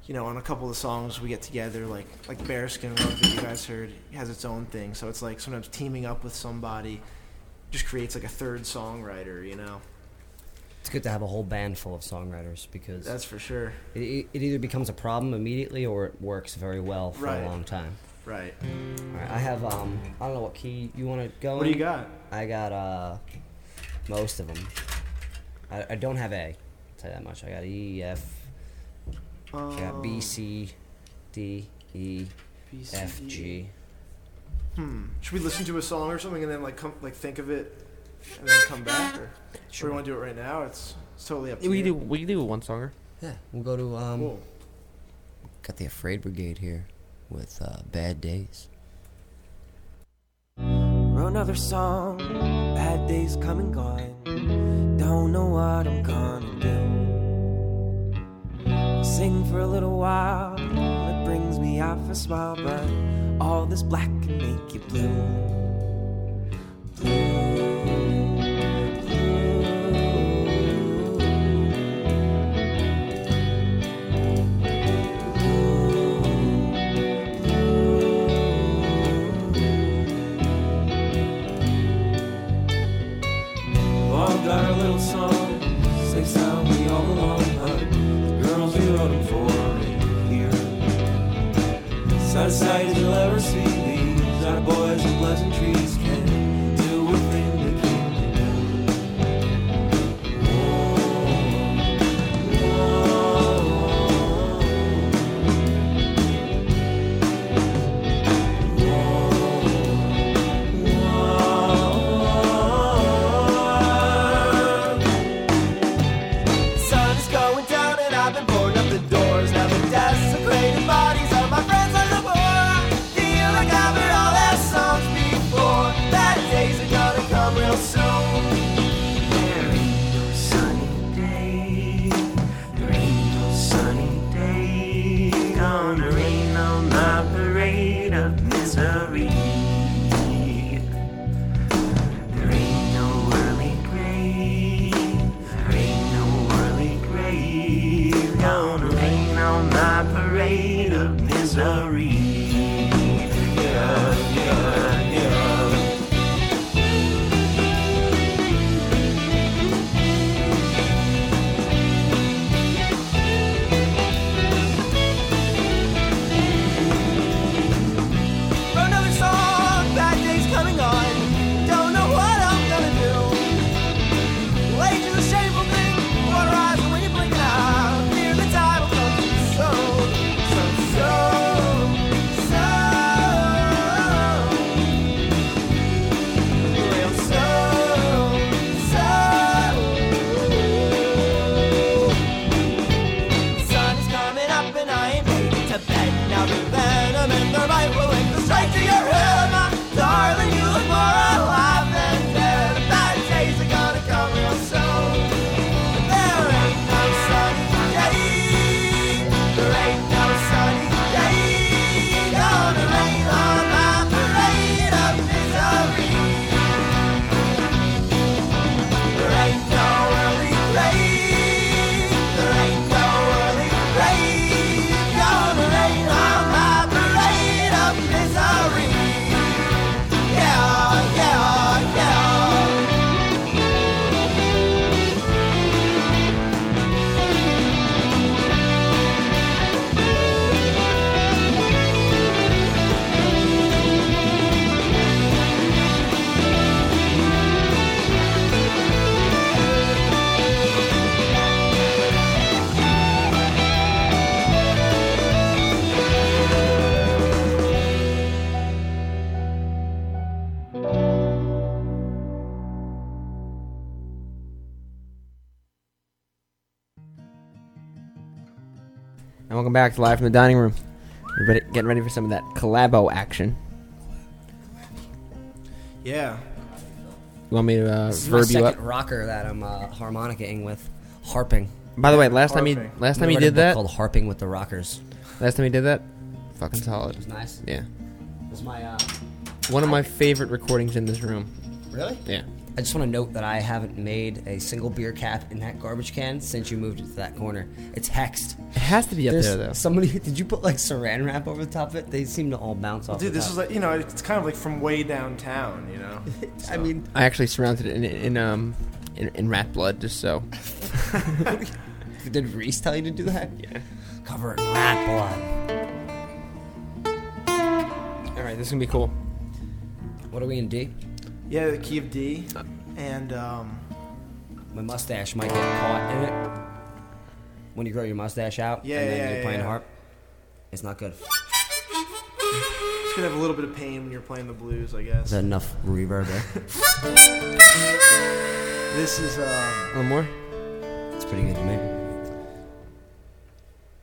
you know, on a couple of songs we get together, like like Bearskin Love that you guys heard has its own thing. So it's like sometimes teaming up with somebody just creates like a third songwriter, you know. It's good to have a whole band full of songwriters because That's for sure. It, it it either becomes a problem immediately or it works very well for Right. a long time. Right. All right, I have um I don't know what key you want to go. What do you got? I got uh most of them. I, I don't have A. I'll tell you that much. I got E, F. I got. B, C, D, E, B, C, F, D. G. Hmm. Should we listen to a song or something and then like come like think of it and then come back, or sure. we want to do it right now? It's it's totally up to we you. can do we can do a one songer. Yeah, we'll go to um. Cool. Got the Afraid Brigade here with uh, Bad Days. Wrote another song, bad days come and gone. Don't know what I'm gonna do. I'll sing for a little while, it brings me for a smile, but all this black can make you blue. We've here. Side to you'll ever see welcome back to Live from the Dining Room. Everybody getting ready for some of that collabo action. Yeah. You want me to uh, This is my verb you up? second rocker that I'm uh, harmonicaing with, harping. By the way, last time you Harping. last time you read a did book that, called Harping with the Rockers. last time you did that, fucking solid. It was nice. Yeah. It was my uh, One of my favorite recordings in this room. Really? Yeah. I just want to note that I haven't made a single beer cap in that garbage can since you moved it to that corner. It's hexed. It has to be up There's there though. Somebody, did you put like saran wrap over the top of it? They seem to all bounce off. Dude, the this top. is like you know, it's kind of like from way downtown, you know. I mean, I actually surrounded it in, in um in, in rat blood just so. did Reese tell you to do that? Yeah. Cover it in rat blood. All right, this is gonna be cool. What are we in D? Yeah, the key of D, and um, My mustache might get caught in it when you grow your mustache out. Yeah, and then yeah, you're yeah, playing yeah. harp. It's not good. it's gonna have a little bit of pain when you're playing the blues, I guess. Is that enough reverb there? This is um, A little more. It's pretty good to me.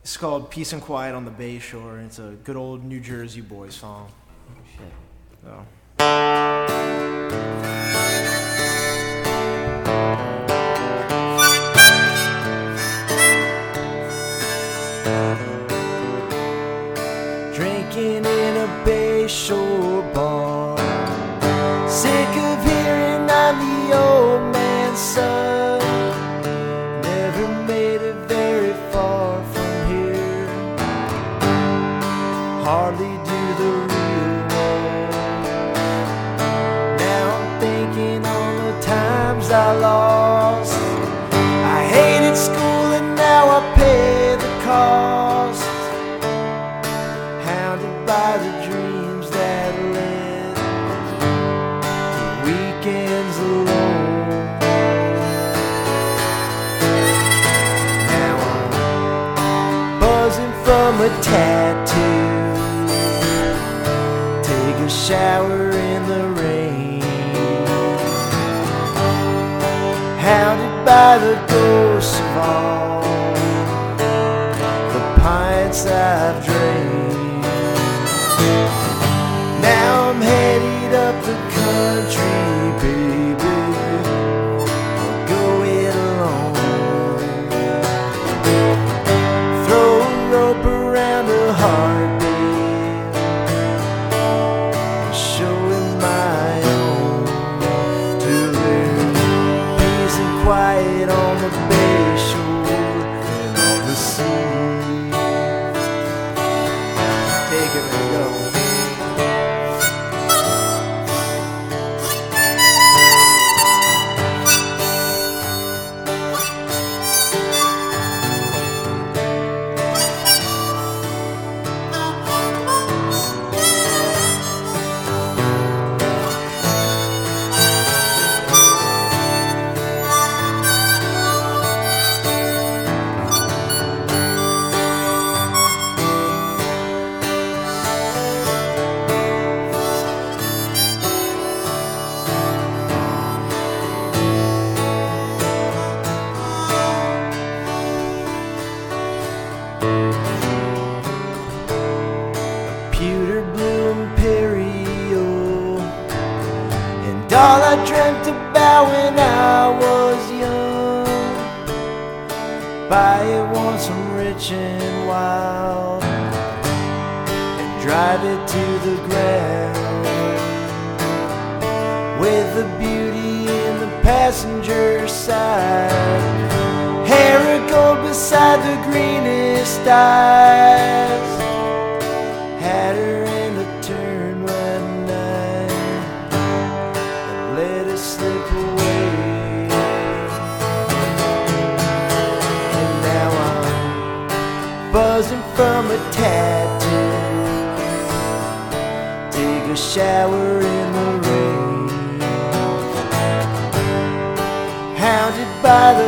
it's called "Peace and Quiet on the Bay Shore," and it's a good old New Jersey boy song. Oh, shit. So. Had her in a turn one night and let her slip away. And now I'm buzzing from a tattoo. Take a shower in the rain. Hounded by the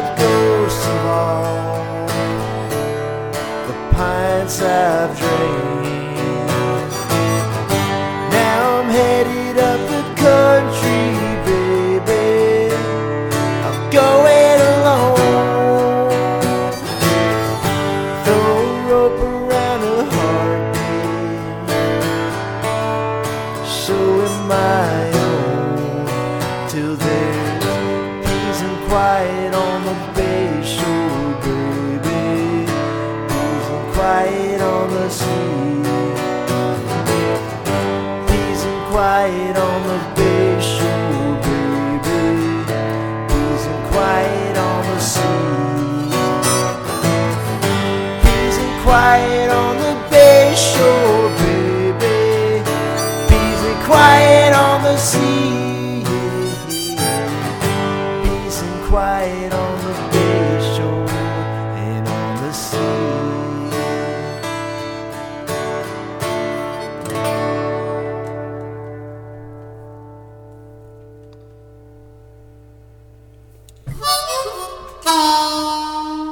quiet on the bay shore and on the sea.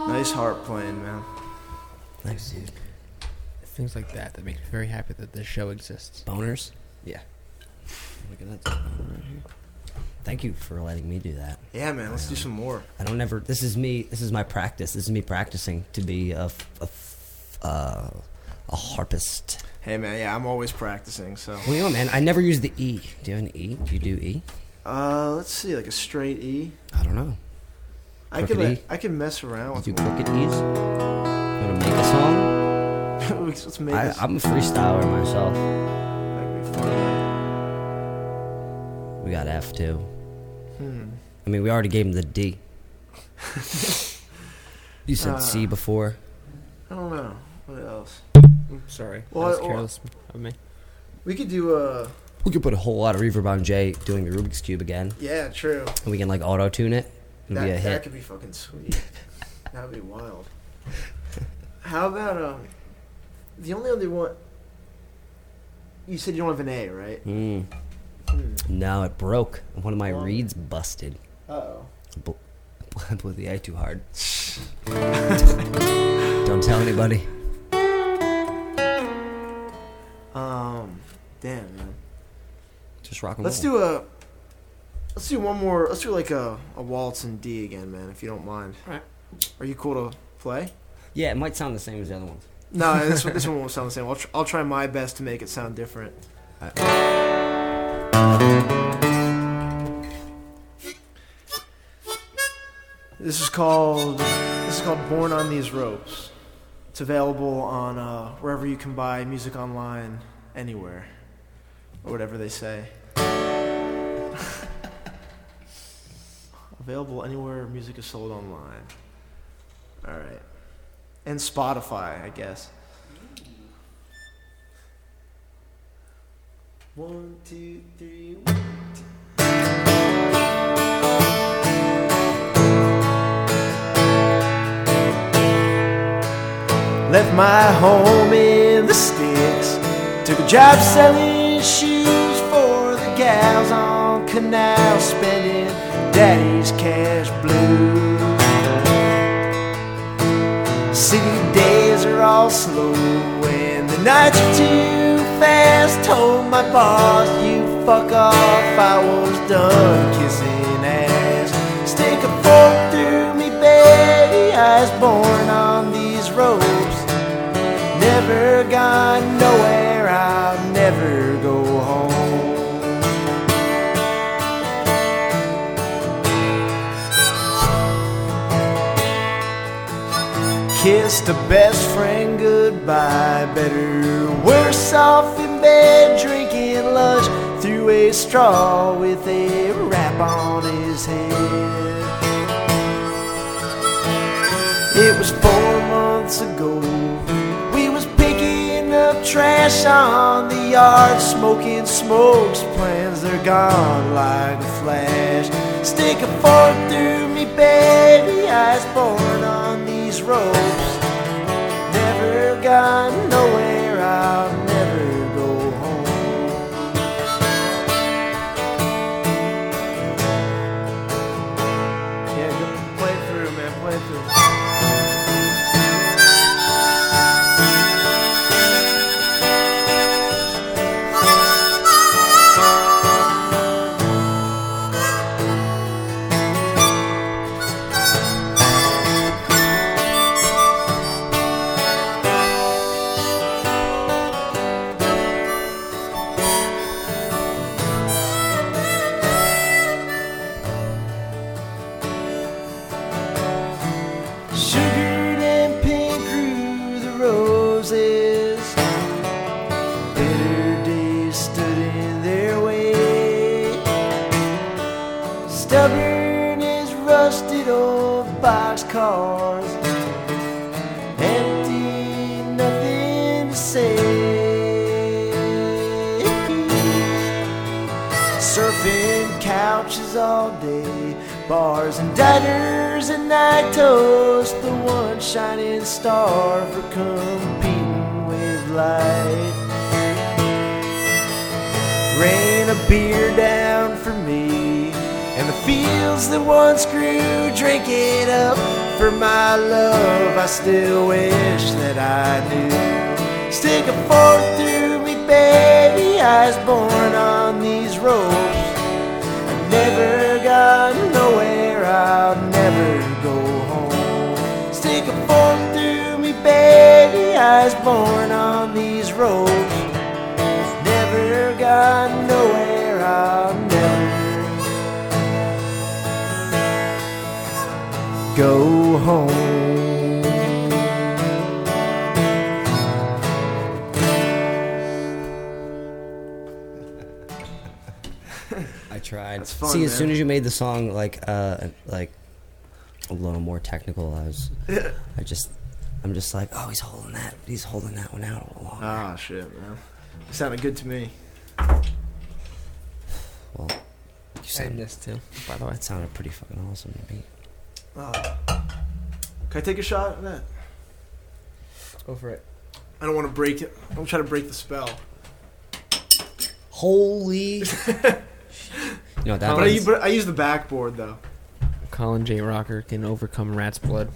Nice harp playing, man. Thanks, dude. Things like that that make me very happy that this show exists. Boners? Yeah. Look at that right here. Thank you for letting me do that. Yeah, man. Let's do some more. I don't ever. This is me. This is my practice. This is me practicing to be a a, f- uh, a harpist. Hey, man. Yeah, I'm always practicing. So. Well, you know, man, I never use the E. Do you have an E? Do you do E? Uh, let's see, like a straight E. I don't know. I Crooked can E? I can mess around with You do crooked E's? You want to make a song? Let's make I, I'm a freestyler myself. That'd be fun. We got F too. Hmm. I mean, we already gave him the D. you said Uh, C before. I don't know. What else? Sorry. Well, that was well, of me. We could do a. We could put a whole lot of reverb on Jay doing the Rubik's Cube again. Yeah, true. And we can like auto tune it. It'll That, be a that hit. could be fucking sweet. That'd be wild. How about um? The only other one. You said you don't have an A, right? Mm. Hmm. No, it broke. One of my Oh. reeds busted. Uh oh. Bl- I blew the A too hard. Don't tell anybody. Um, damn man. Just rock and Let's roll. do a. Let's do one more. Let's do like a, a waltz in D again, man, if you don't mind. Alright. Are you cool to play? Yeah, it might sound the same as the other ones. No, this one, this one won't sound the same. I'll, tr- I'll try my best to make it sound different. This is called this is called Born on These Ropes. It's available on uh, wherever you can buy music online, anywhere, or whatever they say. available anywhere music is sold online. All right, and Spotify, I guess. One, two, three. Left my home in the sticks. Took a job selling shoes for the gals on canal, spending daddy's cash blue. City days are all slow and the nights are too fast. Told my boss, you fuck off. I was done kissing ass. Stick a fork through me, baby. I was born on these ropes. Never gone nowhere. I'll never go home. Kissed a best friend goodbye. Better, worse off in bed, drinking lunch through a straw with a wrap on his head. It was four months ago. Up trash on the yard, smoking smokes. Plans they're gone like a flash. Stick a fork through me, baby. I was born on these ropes. Never got nowhere. I'll stubborn as rusted old boxcars. Empty, nothing to say. Surfing couches all day, bars and diners, and I toast the one shining star for competing with light. Rain a beer down and the fields that once grew, drink it up for my love. I still wish that I knew. Stick a fork through me, baby. I was born on these ropes. I never got nowhere. I'll never go home. Stick a fork through me, baby. I was born on these ropes. Never got go home. I tried. That's fun, See, as man. soon as you made the song like uh like a little more technical, I was I just I'm just like, oh, he's holding that, he's holding that one out a little longer. Ah, shit, man. Sounded good to me. Well, you sound, this too, by the way. That sounded pretty fucking awesome to me. Uh, can I take a shot at that? Go for it. I don't want to break it. I'm trying to break the spell. Holy. you know that but, I, means? but I use the backboard though. Colin J. Rocker can overcome rat's blood.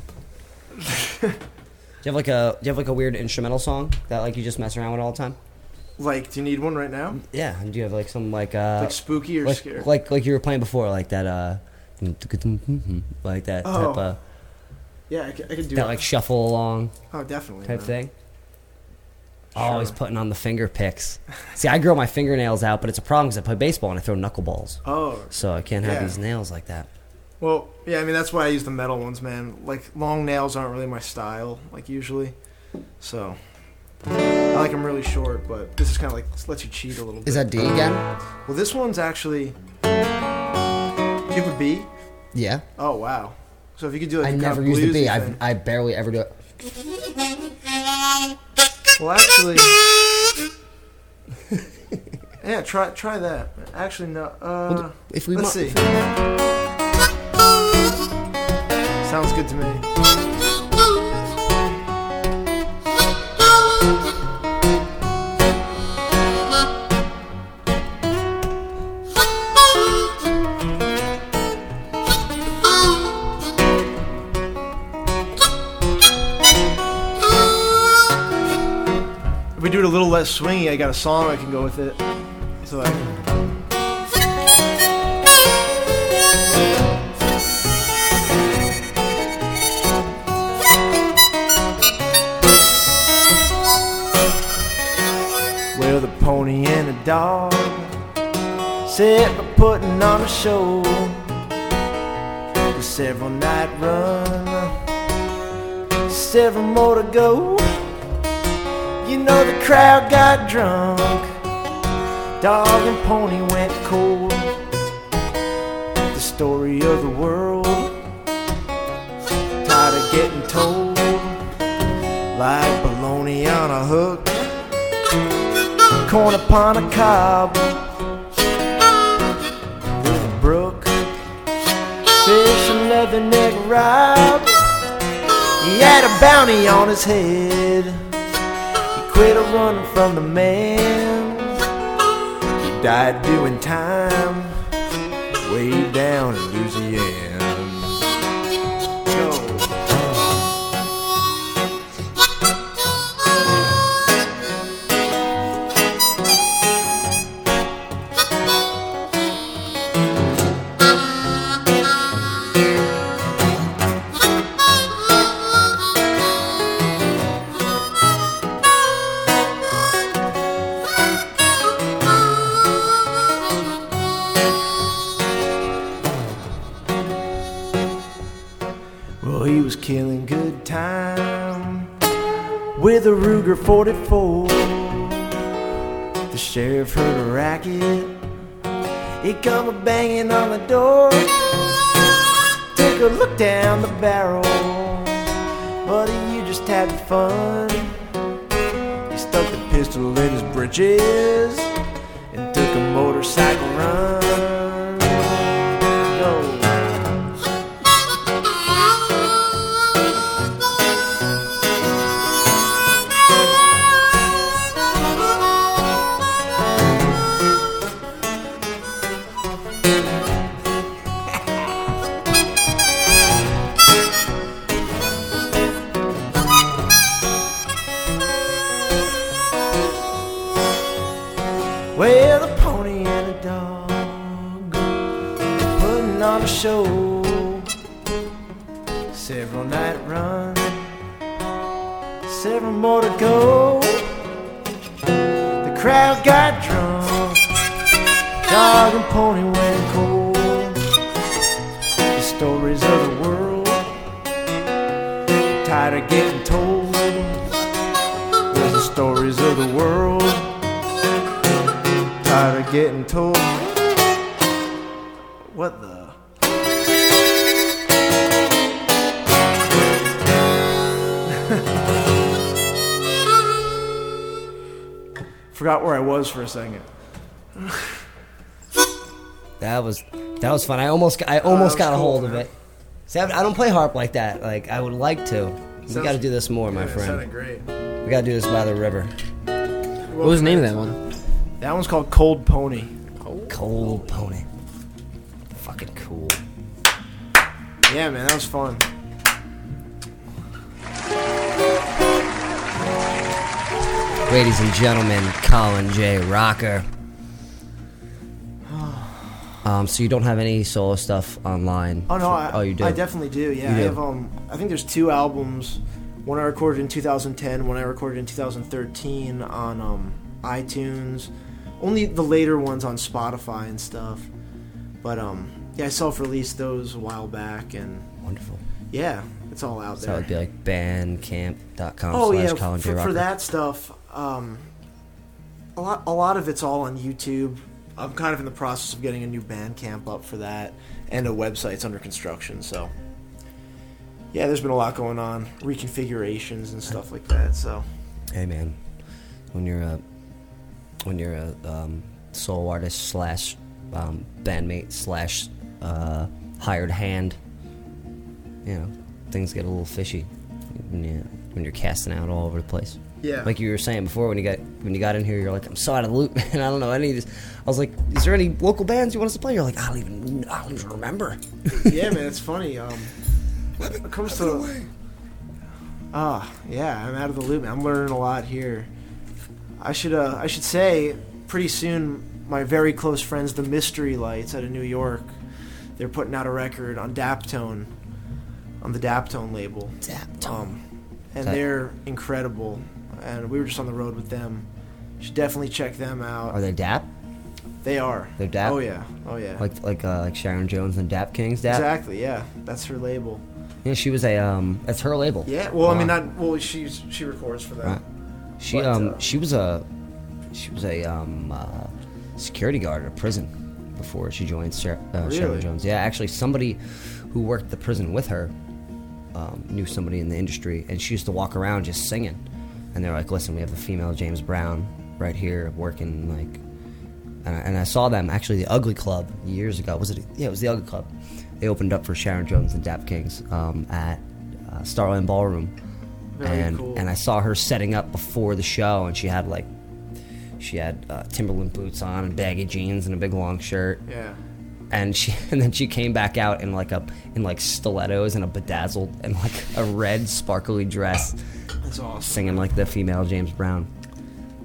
Do you have like a do you have like a weird instrumental song that like you just mess around with all the time? Like, do you need one right now? Yeah, and do you have like some like uh Like spooky or like, scary? Like like you were playing before, like that uh like that Oh. type of Yeah, I can, I can do that like shuffle along Oh, definitely. type man. thing. Always putting on the finger picks. See, I grow my fingernails out, but it's a problem because I play baseball and I throw knuckleballs. Oh. so I can't have Yeah. these nails like that. Well, yeah, I mean that's why I use the metal ones, man. Like long nails aren't really my style, like usually. So I like them really short, but this is kind of like lets you cheat a little bit. Is that D again? Well, this one's actually. Do you have a B? Yeah. Oh wow. So if you could do like I never use the B. I thing- I barely ever do it. Well, actually. yeah, try try that. Actually, no. Uh, if we let's mu- see. Sounds good to me. It a little less swingy, I got a song I can go with it. So I Well, the pony and the dog set by putting on a show. A several night run, several more to go. You know the crowd got drunk. Dog and pony went cold. The story of the world, tired of getting told. Like baloney on a hook, corn upon a cob. Fish and leatherneck rob. He had a bounty on his head. Quit running from the man. He died doing time way down in Louisiana. With a Ruger 44. The sheriff heard a racket. He come a banging on the door. Took a look down the barrel. buddy, you just having fun. He stuck the pistol in his britches for a second. That was that was fun. I almost I almost was got a cool, hold of it. See, I I don't play harp like that. Like I would like to. we got to do this more, my Yeah, it friend. sounded great. We got to do this by the river. What was the name of that one? That one's called Cold Pony. Cold Pony. Fucking cool. Yeah, man, that was fun. Ladies and gentlemen, Colin J. Rocker. Um, so you don't have any solo stuff online? Oh no, for- I, oh you do. I definitely do. Yeah, You I do. have. Um, I think there's two albums. One I recorded in 2010. One I recorded in 2013 on um, iTunes. Only the later ones on Spotify and stuff. But um, yeah, I self-released those a while back, and wonderful. Yeah, it's all out So there. So it'd be like bandcamp.com oh slash yeah, Colin J. for, for that stuff, um, a lot a lot of it's all on YouTube. I'm kind of in the process of getting a new Bandcamp up for that, and a website's under construction. So yeah, there's been a lot going on, reconfigurations and stuff like that. So Hey man, when you're a when you're a um, artist slash um, bandmate slash uh, hired hand, you know things get a little fishy you when you're casting out all over the place. Yeah. Like you were saying before, when you got when you got in here, you're like, I'm so out of the loop, and I don't know any of this. I was like, Is there any local bands you want us to play? You're like, I don't even I don't even remember. yeah, man, it's funny. Um, it comes to ah, yeah, I'm out of the loop. Man. I'm learning a lot here. I should uh, I should say pretty soon. My very close friends, the Mystery Lights out of New York, they're putting out a record on Daptone, on the Daptone label. Daptone. Um, and they're incredible. And we were just on the road with them. You should definitely check them out. Are they Dap? They are. They're Dap. Oh yeah. Oh yeah. Like like uh, like Sharon Jones and Dap Kings. Dap. Exactly. Yeah, that's her label. Yeah, she was a um. That's her label. Yeah, well, I mean, Wow. not well. She's she records for that. Right. She But, um uh, she was a she was a um uh, security guard at a prison before she joined Sher- uh, Sharon Jones. Yeah, actually, somebody who worked the prison with her um, knew somebody in the industry, and she used to walk around just singing. And they're like, "Listen, we have the female James Brown right here working like." And I, and I saw them actually the Ugly Club years ago. Was it? Yeah, it was the Ugly Club. They opened up for Sharon Jones and Dap Kings um, at uh, Starland Ballroom, Very and cool. and I saw her setting up before the show, and she had like she had uh, Timberland boots on and baggy jeans and a big long shirt. Yeah. And she and then she came back out in like a in like stilettos and a bedazzled and like a red sparkly dress. That's awesome. Singing like the female James Brown.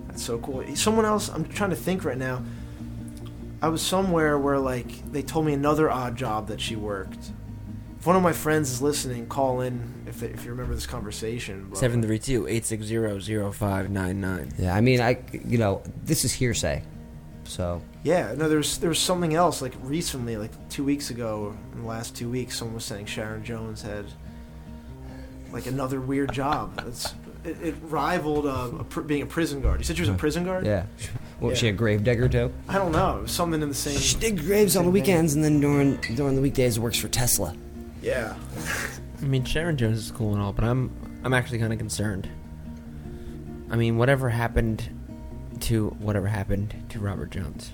That's so cool. Someone else. I'm trying to think right now. I was somewhere where like they told me another odd job that she worked. If one of my friends is listening, call in if if you remember this conversation. but- 732-860-0599. Yeah, I mean, I you know this is hearsay, so Yeah, no, there's there was something else like recently, like two weeks ago, in the last two weeks, someone was saying Sharon Jones had like another weird job. It's, it, it rivaled uh, a pr- being a prison guard. You said she was a prison guard. Yeah. What was Yeah. she a gravedigger too? I don't know. Something in the same. She dig graves on the weekends, and then during during the weekdays works for Tesla. Yeah. I mean, Sharon Jones is cool and all, but I'm I'm actually kind of concerned. I mean, whatever happened to whatever happened to Robert Jones?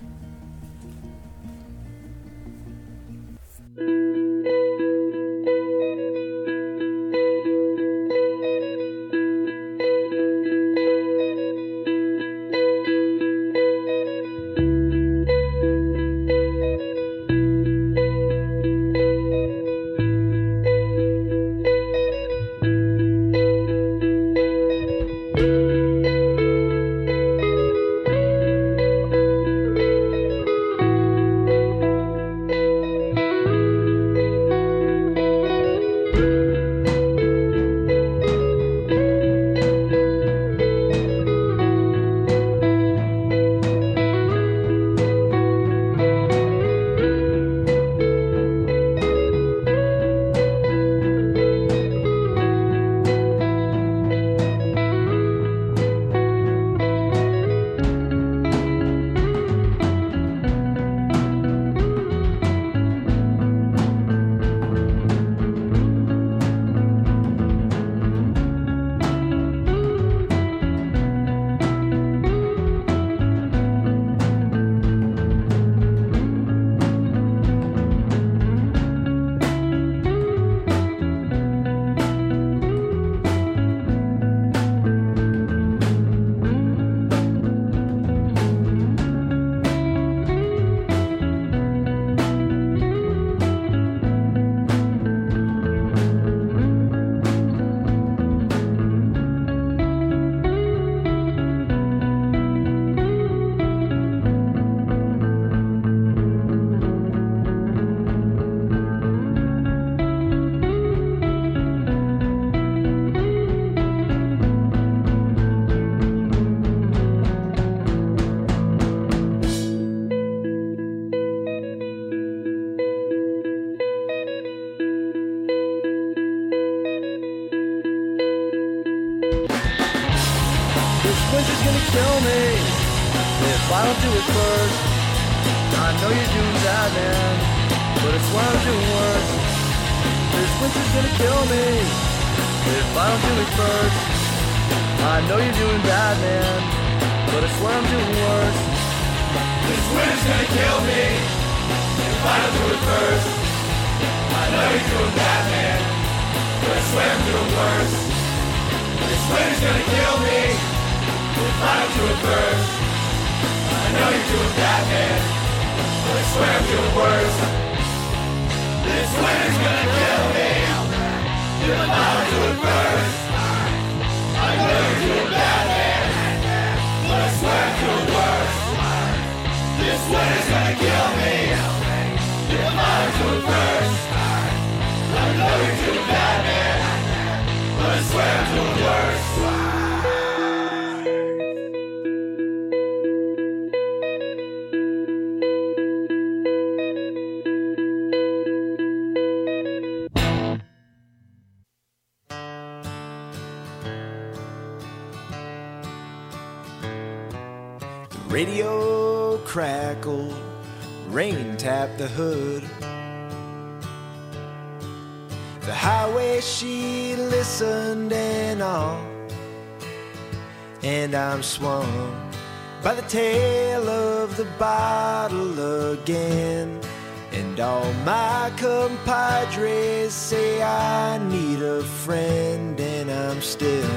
And I'm still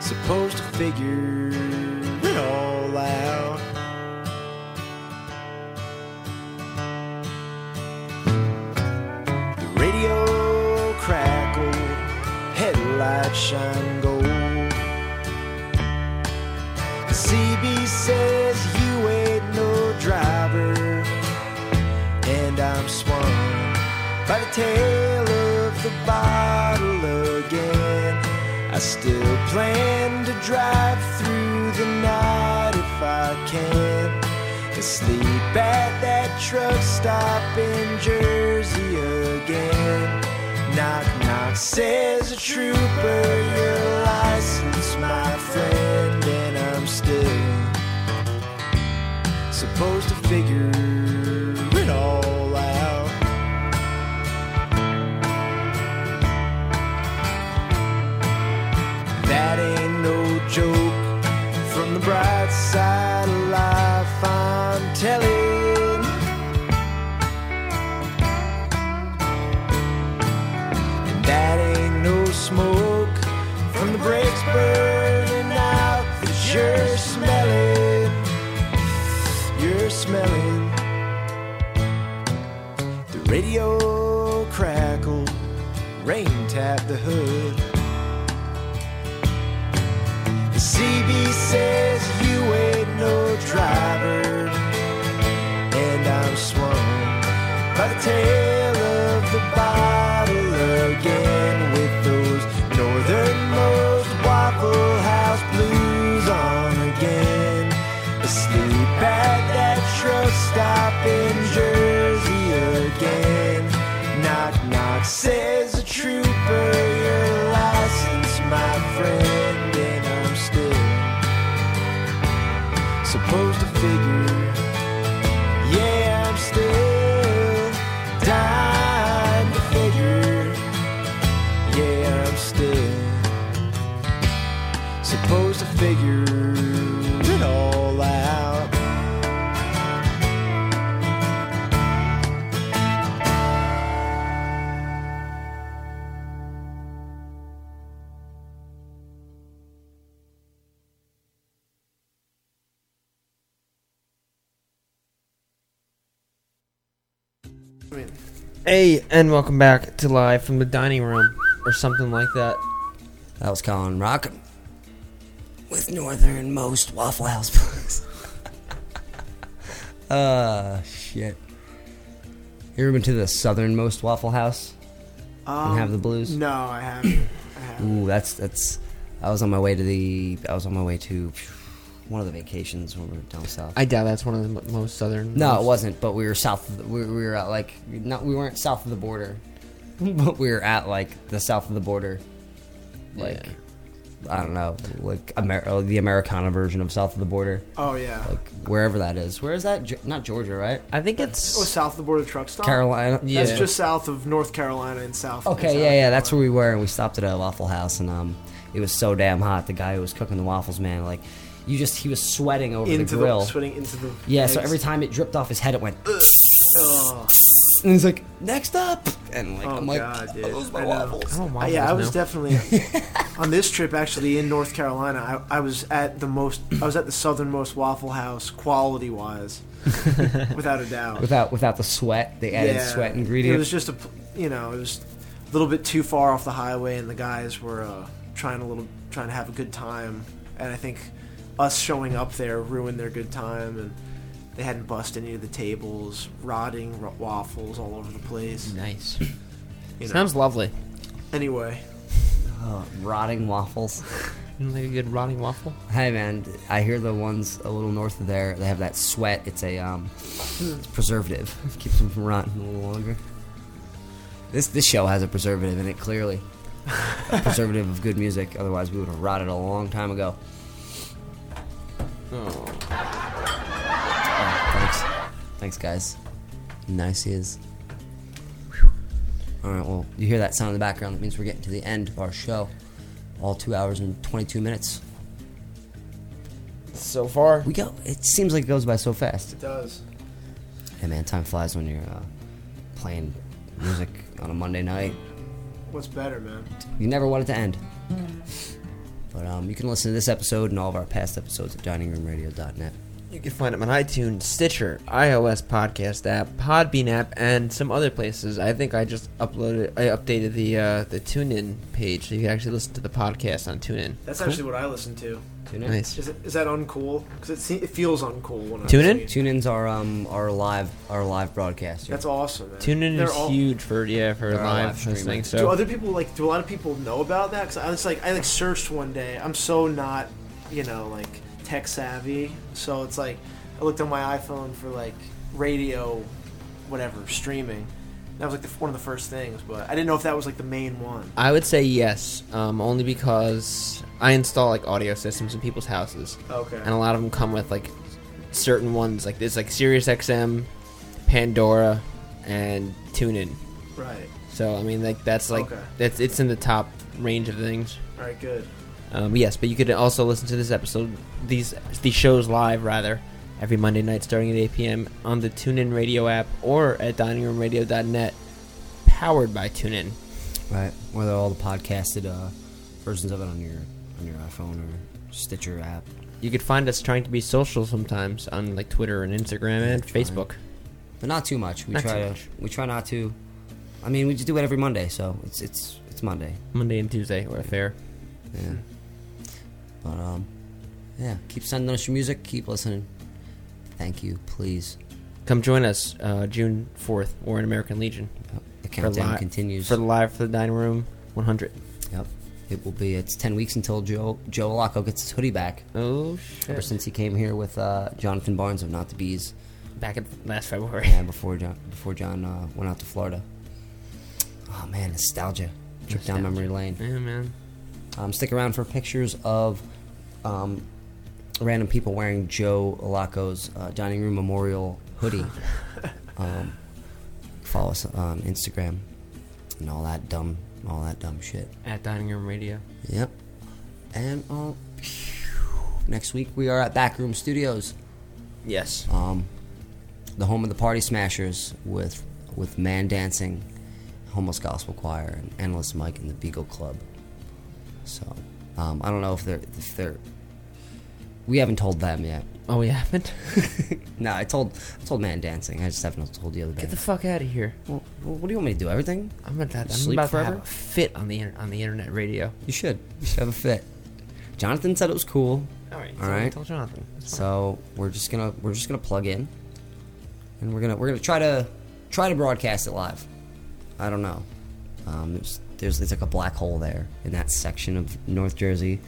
supposed to figure drive through the night if I can. To sleep at that truck stop in Jersey again. Knock, knock, says a trooper, your license, my friend, and I'm still supposed to figure and welcome back to Live from the Dining Room, or something like that. That was Colin Rock with Northernmost Waffle House Blues. uh, shit. You ever been to the southernmost Waffle House and have the blues? Um, No, I haven't. I haven't. Ooh, that's that's. I was on my way to the. I was on my way to one of the vacations when we were down south. I doubt that's one of the mo- most southern. No, most- it wasn't. But we were south. Of the, we, we were at like not. We weren't south of the border, but we were at like the south of the border. Like I don't know, like Amer- uh, the Americana version of south of the border. Oh yeah. Like wherever that is. Where is that? Ge- not Georgia, right? I think it's Oh, south of the border truck stop. Carolina. Yeah, That's Yeah. just south of North Carolina and south. Carolina. Okay, and yeah, yeah, that's where we were, and we stopped at a Waffle House, and um, it was so damn hot. The guy who was cooking the waffles, man, like, you just he was sweating over Into the the- grill, sweating into the Yeah, so every time it dripped off his head, it went. Oh. And he's like, next up, and like oh I'm like, God, dude. those my I know. waffles. Yeah, I was definitely on this trip actually in North Carolina. I, I was at the most. I was at the southernmost Waffle House, quality wise, without a doubt. without without the sweat, the added Yeah, sweat ingredient. It was just a, you know, it was a little bit too far off the highway, and the guys were uh, trying a little, trying to have a good time, and I think us showing up there ruined their good time, and they hadn't busted any of the tables, rotting r- waffles all over the place. Nice. You know. Sounds lovely. Anyway, Oh, rotting waffles. You like a good rotting waffle? Hey man, I hear the ones a little north of there. They have that sweat. It's a um, it's preservative. Keeps them from rotting a little longer. This this show has a preservative in it. Clearly, a preservative of good music. Otherwise, we would have rotted a long time ago. Oh. Oh, thanks, thanks guys. Nice he is. All right, well, you hear that sound in the background. That means we're getting to the end of our show. All two hours and twenty-two minutes. So far, we go. It seems like it goes by so fast. it does. Hey man, time flies when you're uh, playing music on a Monday night. What's better, man? You never want it to end. But um, you can listen to this episode and all of our past episodes at diningroomradio.net. You can find them on iTunes, Stitcher, iOS podcast app, Podbean app, and some other places. I think I just uploaded, I updated the uh, the TuneIn page, so you can actually listen to the podcast on TuneIn. That's Cool. actually what I listen to. Tune in. Nice. Is, it, is that uncool? Because it, se- it feels uncool when I Tune in? Tune in's our um our live our live broadcast. That's awesome, man. TuneIn They're is all- huge for yeah for They're our live live streaming. listening. do So other people like? Do a lot of people know about that? Because I was like, I like searched one day. I'm so not, you know, like tech savvy. So it's like, I looked on my iPhone for like radio, whatever streaming. That was like the, one of the first things, but I didn't know if that was like the main one. I would say yes, um, only because I install like audio systems in people's houses. Okay. And a lot of them come with like certain ones, like there's like Sirius XM, Pandora, and TuneIn. Right. So I mean, like that's like Okay. that's it's in the top range of things. All right, good. Um, yes, but you could also listen to this episode, these these shows live rather, every Monday night starting at 8 p.m. on the TuneIn Radio app or at diningroomradio.net, powered by TuneIn. Right. Whether all the podcasted uh, versions of it on your on your iPhone or Stitcher app. You could find us trying to be social sometimes on like Twitter and Instagram and Facebook. But not too much. We Not try to much. we try not to I mean we just do it every Monday, so it's it's it's Monday. Monday and Tuesday or a fair. Yeah. But um yeah, keep sending us your music, keep listening. Thank you, please. Come join us uh, June 4th. We're in American Legion. The For countdown li- continues. For the live for the dining room 100. Yep. It will be. It's ten weeks until Joe Joe Alaco gets his hoodie back. Oh shit! Ever since he came here with uh, Jonathan Barnes of Not the Bees. Back in last February. Yeah, before John before John uh, went out to Florida. Oh man, nostalgia. Trip down memory lane. Yeah, man. Um, stick around for pictures of um, random people wearing Joe Alaco's uh, dining room memorial hoodie. um, follow us on Instagram and all that dumb, all that dumb shit. At Dining Room Radio. Yep. And uh, next week we are at Backroom Studios. Yes. Um, the home of the Party Smashers with with Man Dancing, Homeless Gospel Choir, and Endless Mike and the Beagle Club. So um, I don't know if they're if they're. We haven't told them yet. Oh, we haven't. no, I told I told Man Dancing. I just haven't told the other band. Get the fuck out of here. Well, what do you want me to do? Everything? I'm about to, I'm Sleep about to forever? have a fit on the inter- on the internet radio. You should. You should have a fit. Jonathan said it was cool. All right. All right. tell Jonathan. So we're just gonna we're just gonna plug in, and we're gonna we're gonna try to try to broadcast it live. I don't know. Um, there's there's there's like a black hole there in that section of North Jersey.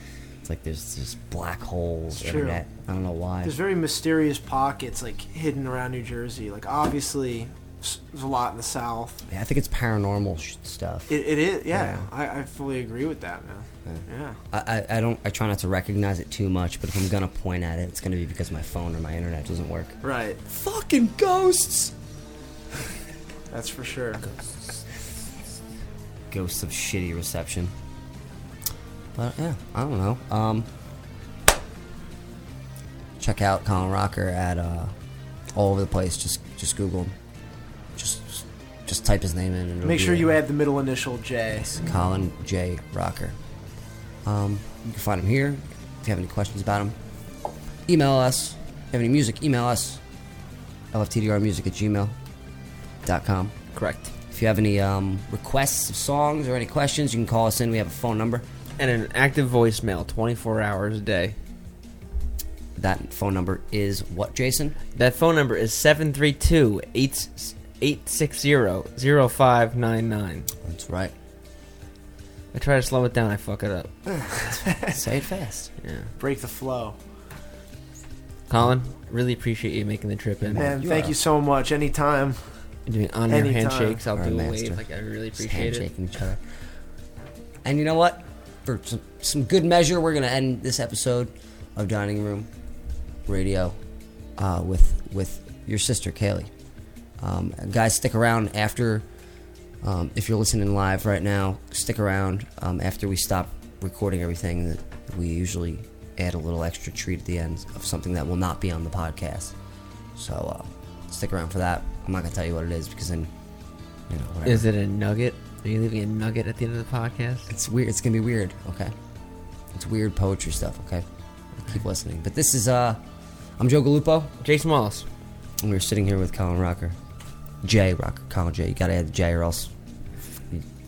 It's like there's this black hole It's true. internet. I don't know why. There's very mysterious pockets like hidden around New Jersey. Like obviously, there's a lot in the South. Yeah, I think it's paranormal sh- stuff. It, it is, yeah. Yeah. I, I fully agree with that, man. Yeah. I, I, I don't I try not to recognize it too much, but if I'm gonna point at it, it's gonna be because my phone or my internet doesn't work. Right. Fucking ghosts. That's for sure. Ghosts. Ghosts of shitty reception. But yeah, I don't know. Um, check out Colin Rocker at uh, all over the place. Just just Google, him. just just type his name in. And Make sure you add the middle initial J. Colin J Rocker. Um, you can find him here. If you have any questions about him, email us. If you have any music, email us. lftdrmusic at gmail.com. Correct. If you have any um, requests of songs or any questions, you can call us in. We have a phone number. And an active voicemail 24 hours a day. That phone number is what, Jason? That phone number is 732 860 0599. That's right. I try to slow it down, I fuck it up. Say it fast. Yeah. Break the flow. Colin, really appreciate you making the trip in. Man, thank you so much. Anytime. And doing on your handshakes. I'll Our do a master. wave. Like, I really Just appreciate it. handshaking each other. And you know what? For some, some good measure, we're going to end this episode of Dining Room Radio uh, with with your sister, Kaylee. Um, guys, stick around after. Um, if you're listening live right now, stick around um, after we stop recording everything. That we usually add a little extra treat at the end of something that will not be on the podcast. So uh, stick around for that. I'm not gonna tell you what it is because then, you know, whatever. Is it a nugget? Are you leaving a nugget at the end of the podcast? It's weird. It's gonna be weird. Okay. It's weird poetry stuff. Okay. Keep listening. But this is uh, I'm Joe Galupo, Jason Wallace, and we're sitting here with Colin Rocker, Jay Rocker, Colin J. You gotta add the J, or else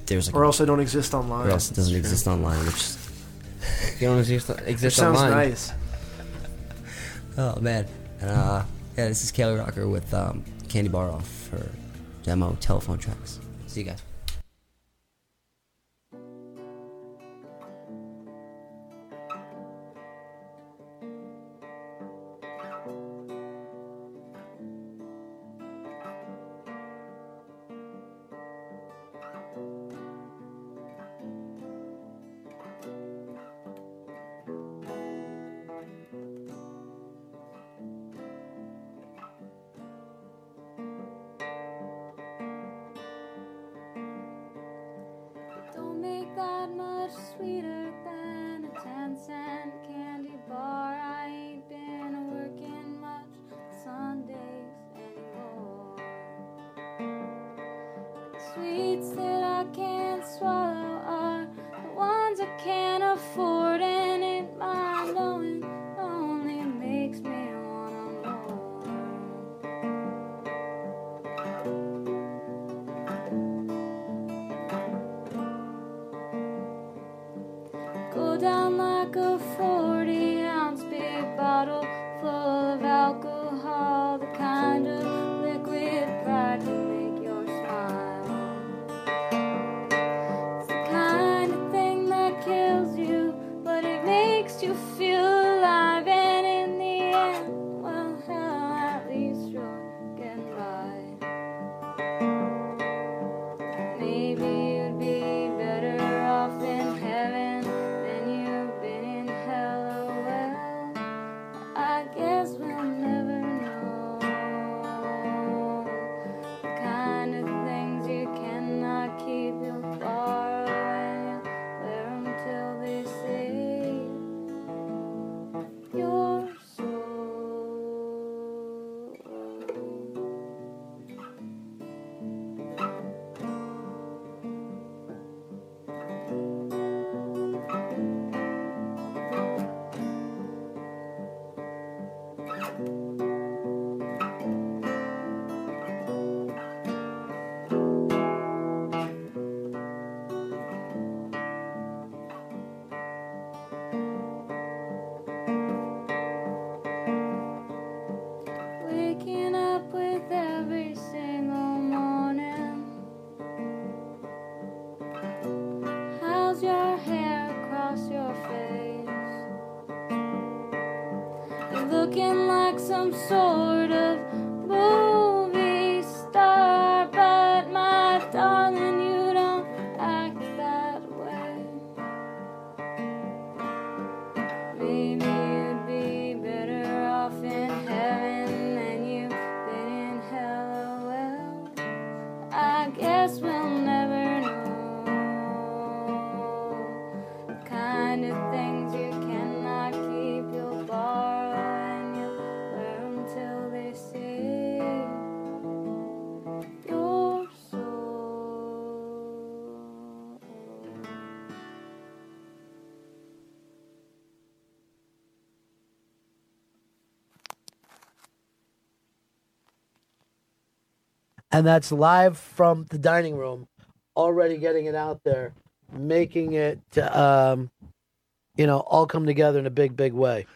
there's like Or else I don't exist online. or else it doesn't exist online. Which You don't exist, Which exist sounds online. nice. oh man, and, uh, yeah, this is Kaylee Rocker with um, Candy Bar off her demo telephone tracks. See you guys. and that's live from the dining room, already getting it out there, making it, um, you know, all come together in a big, big way.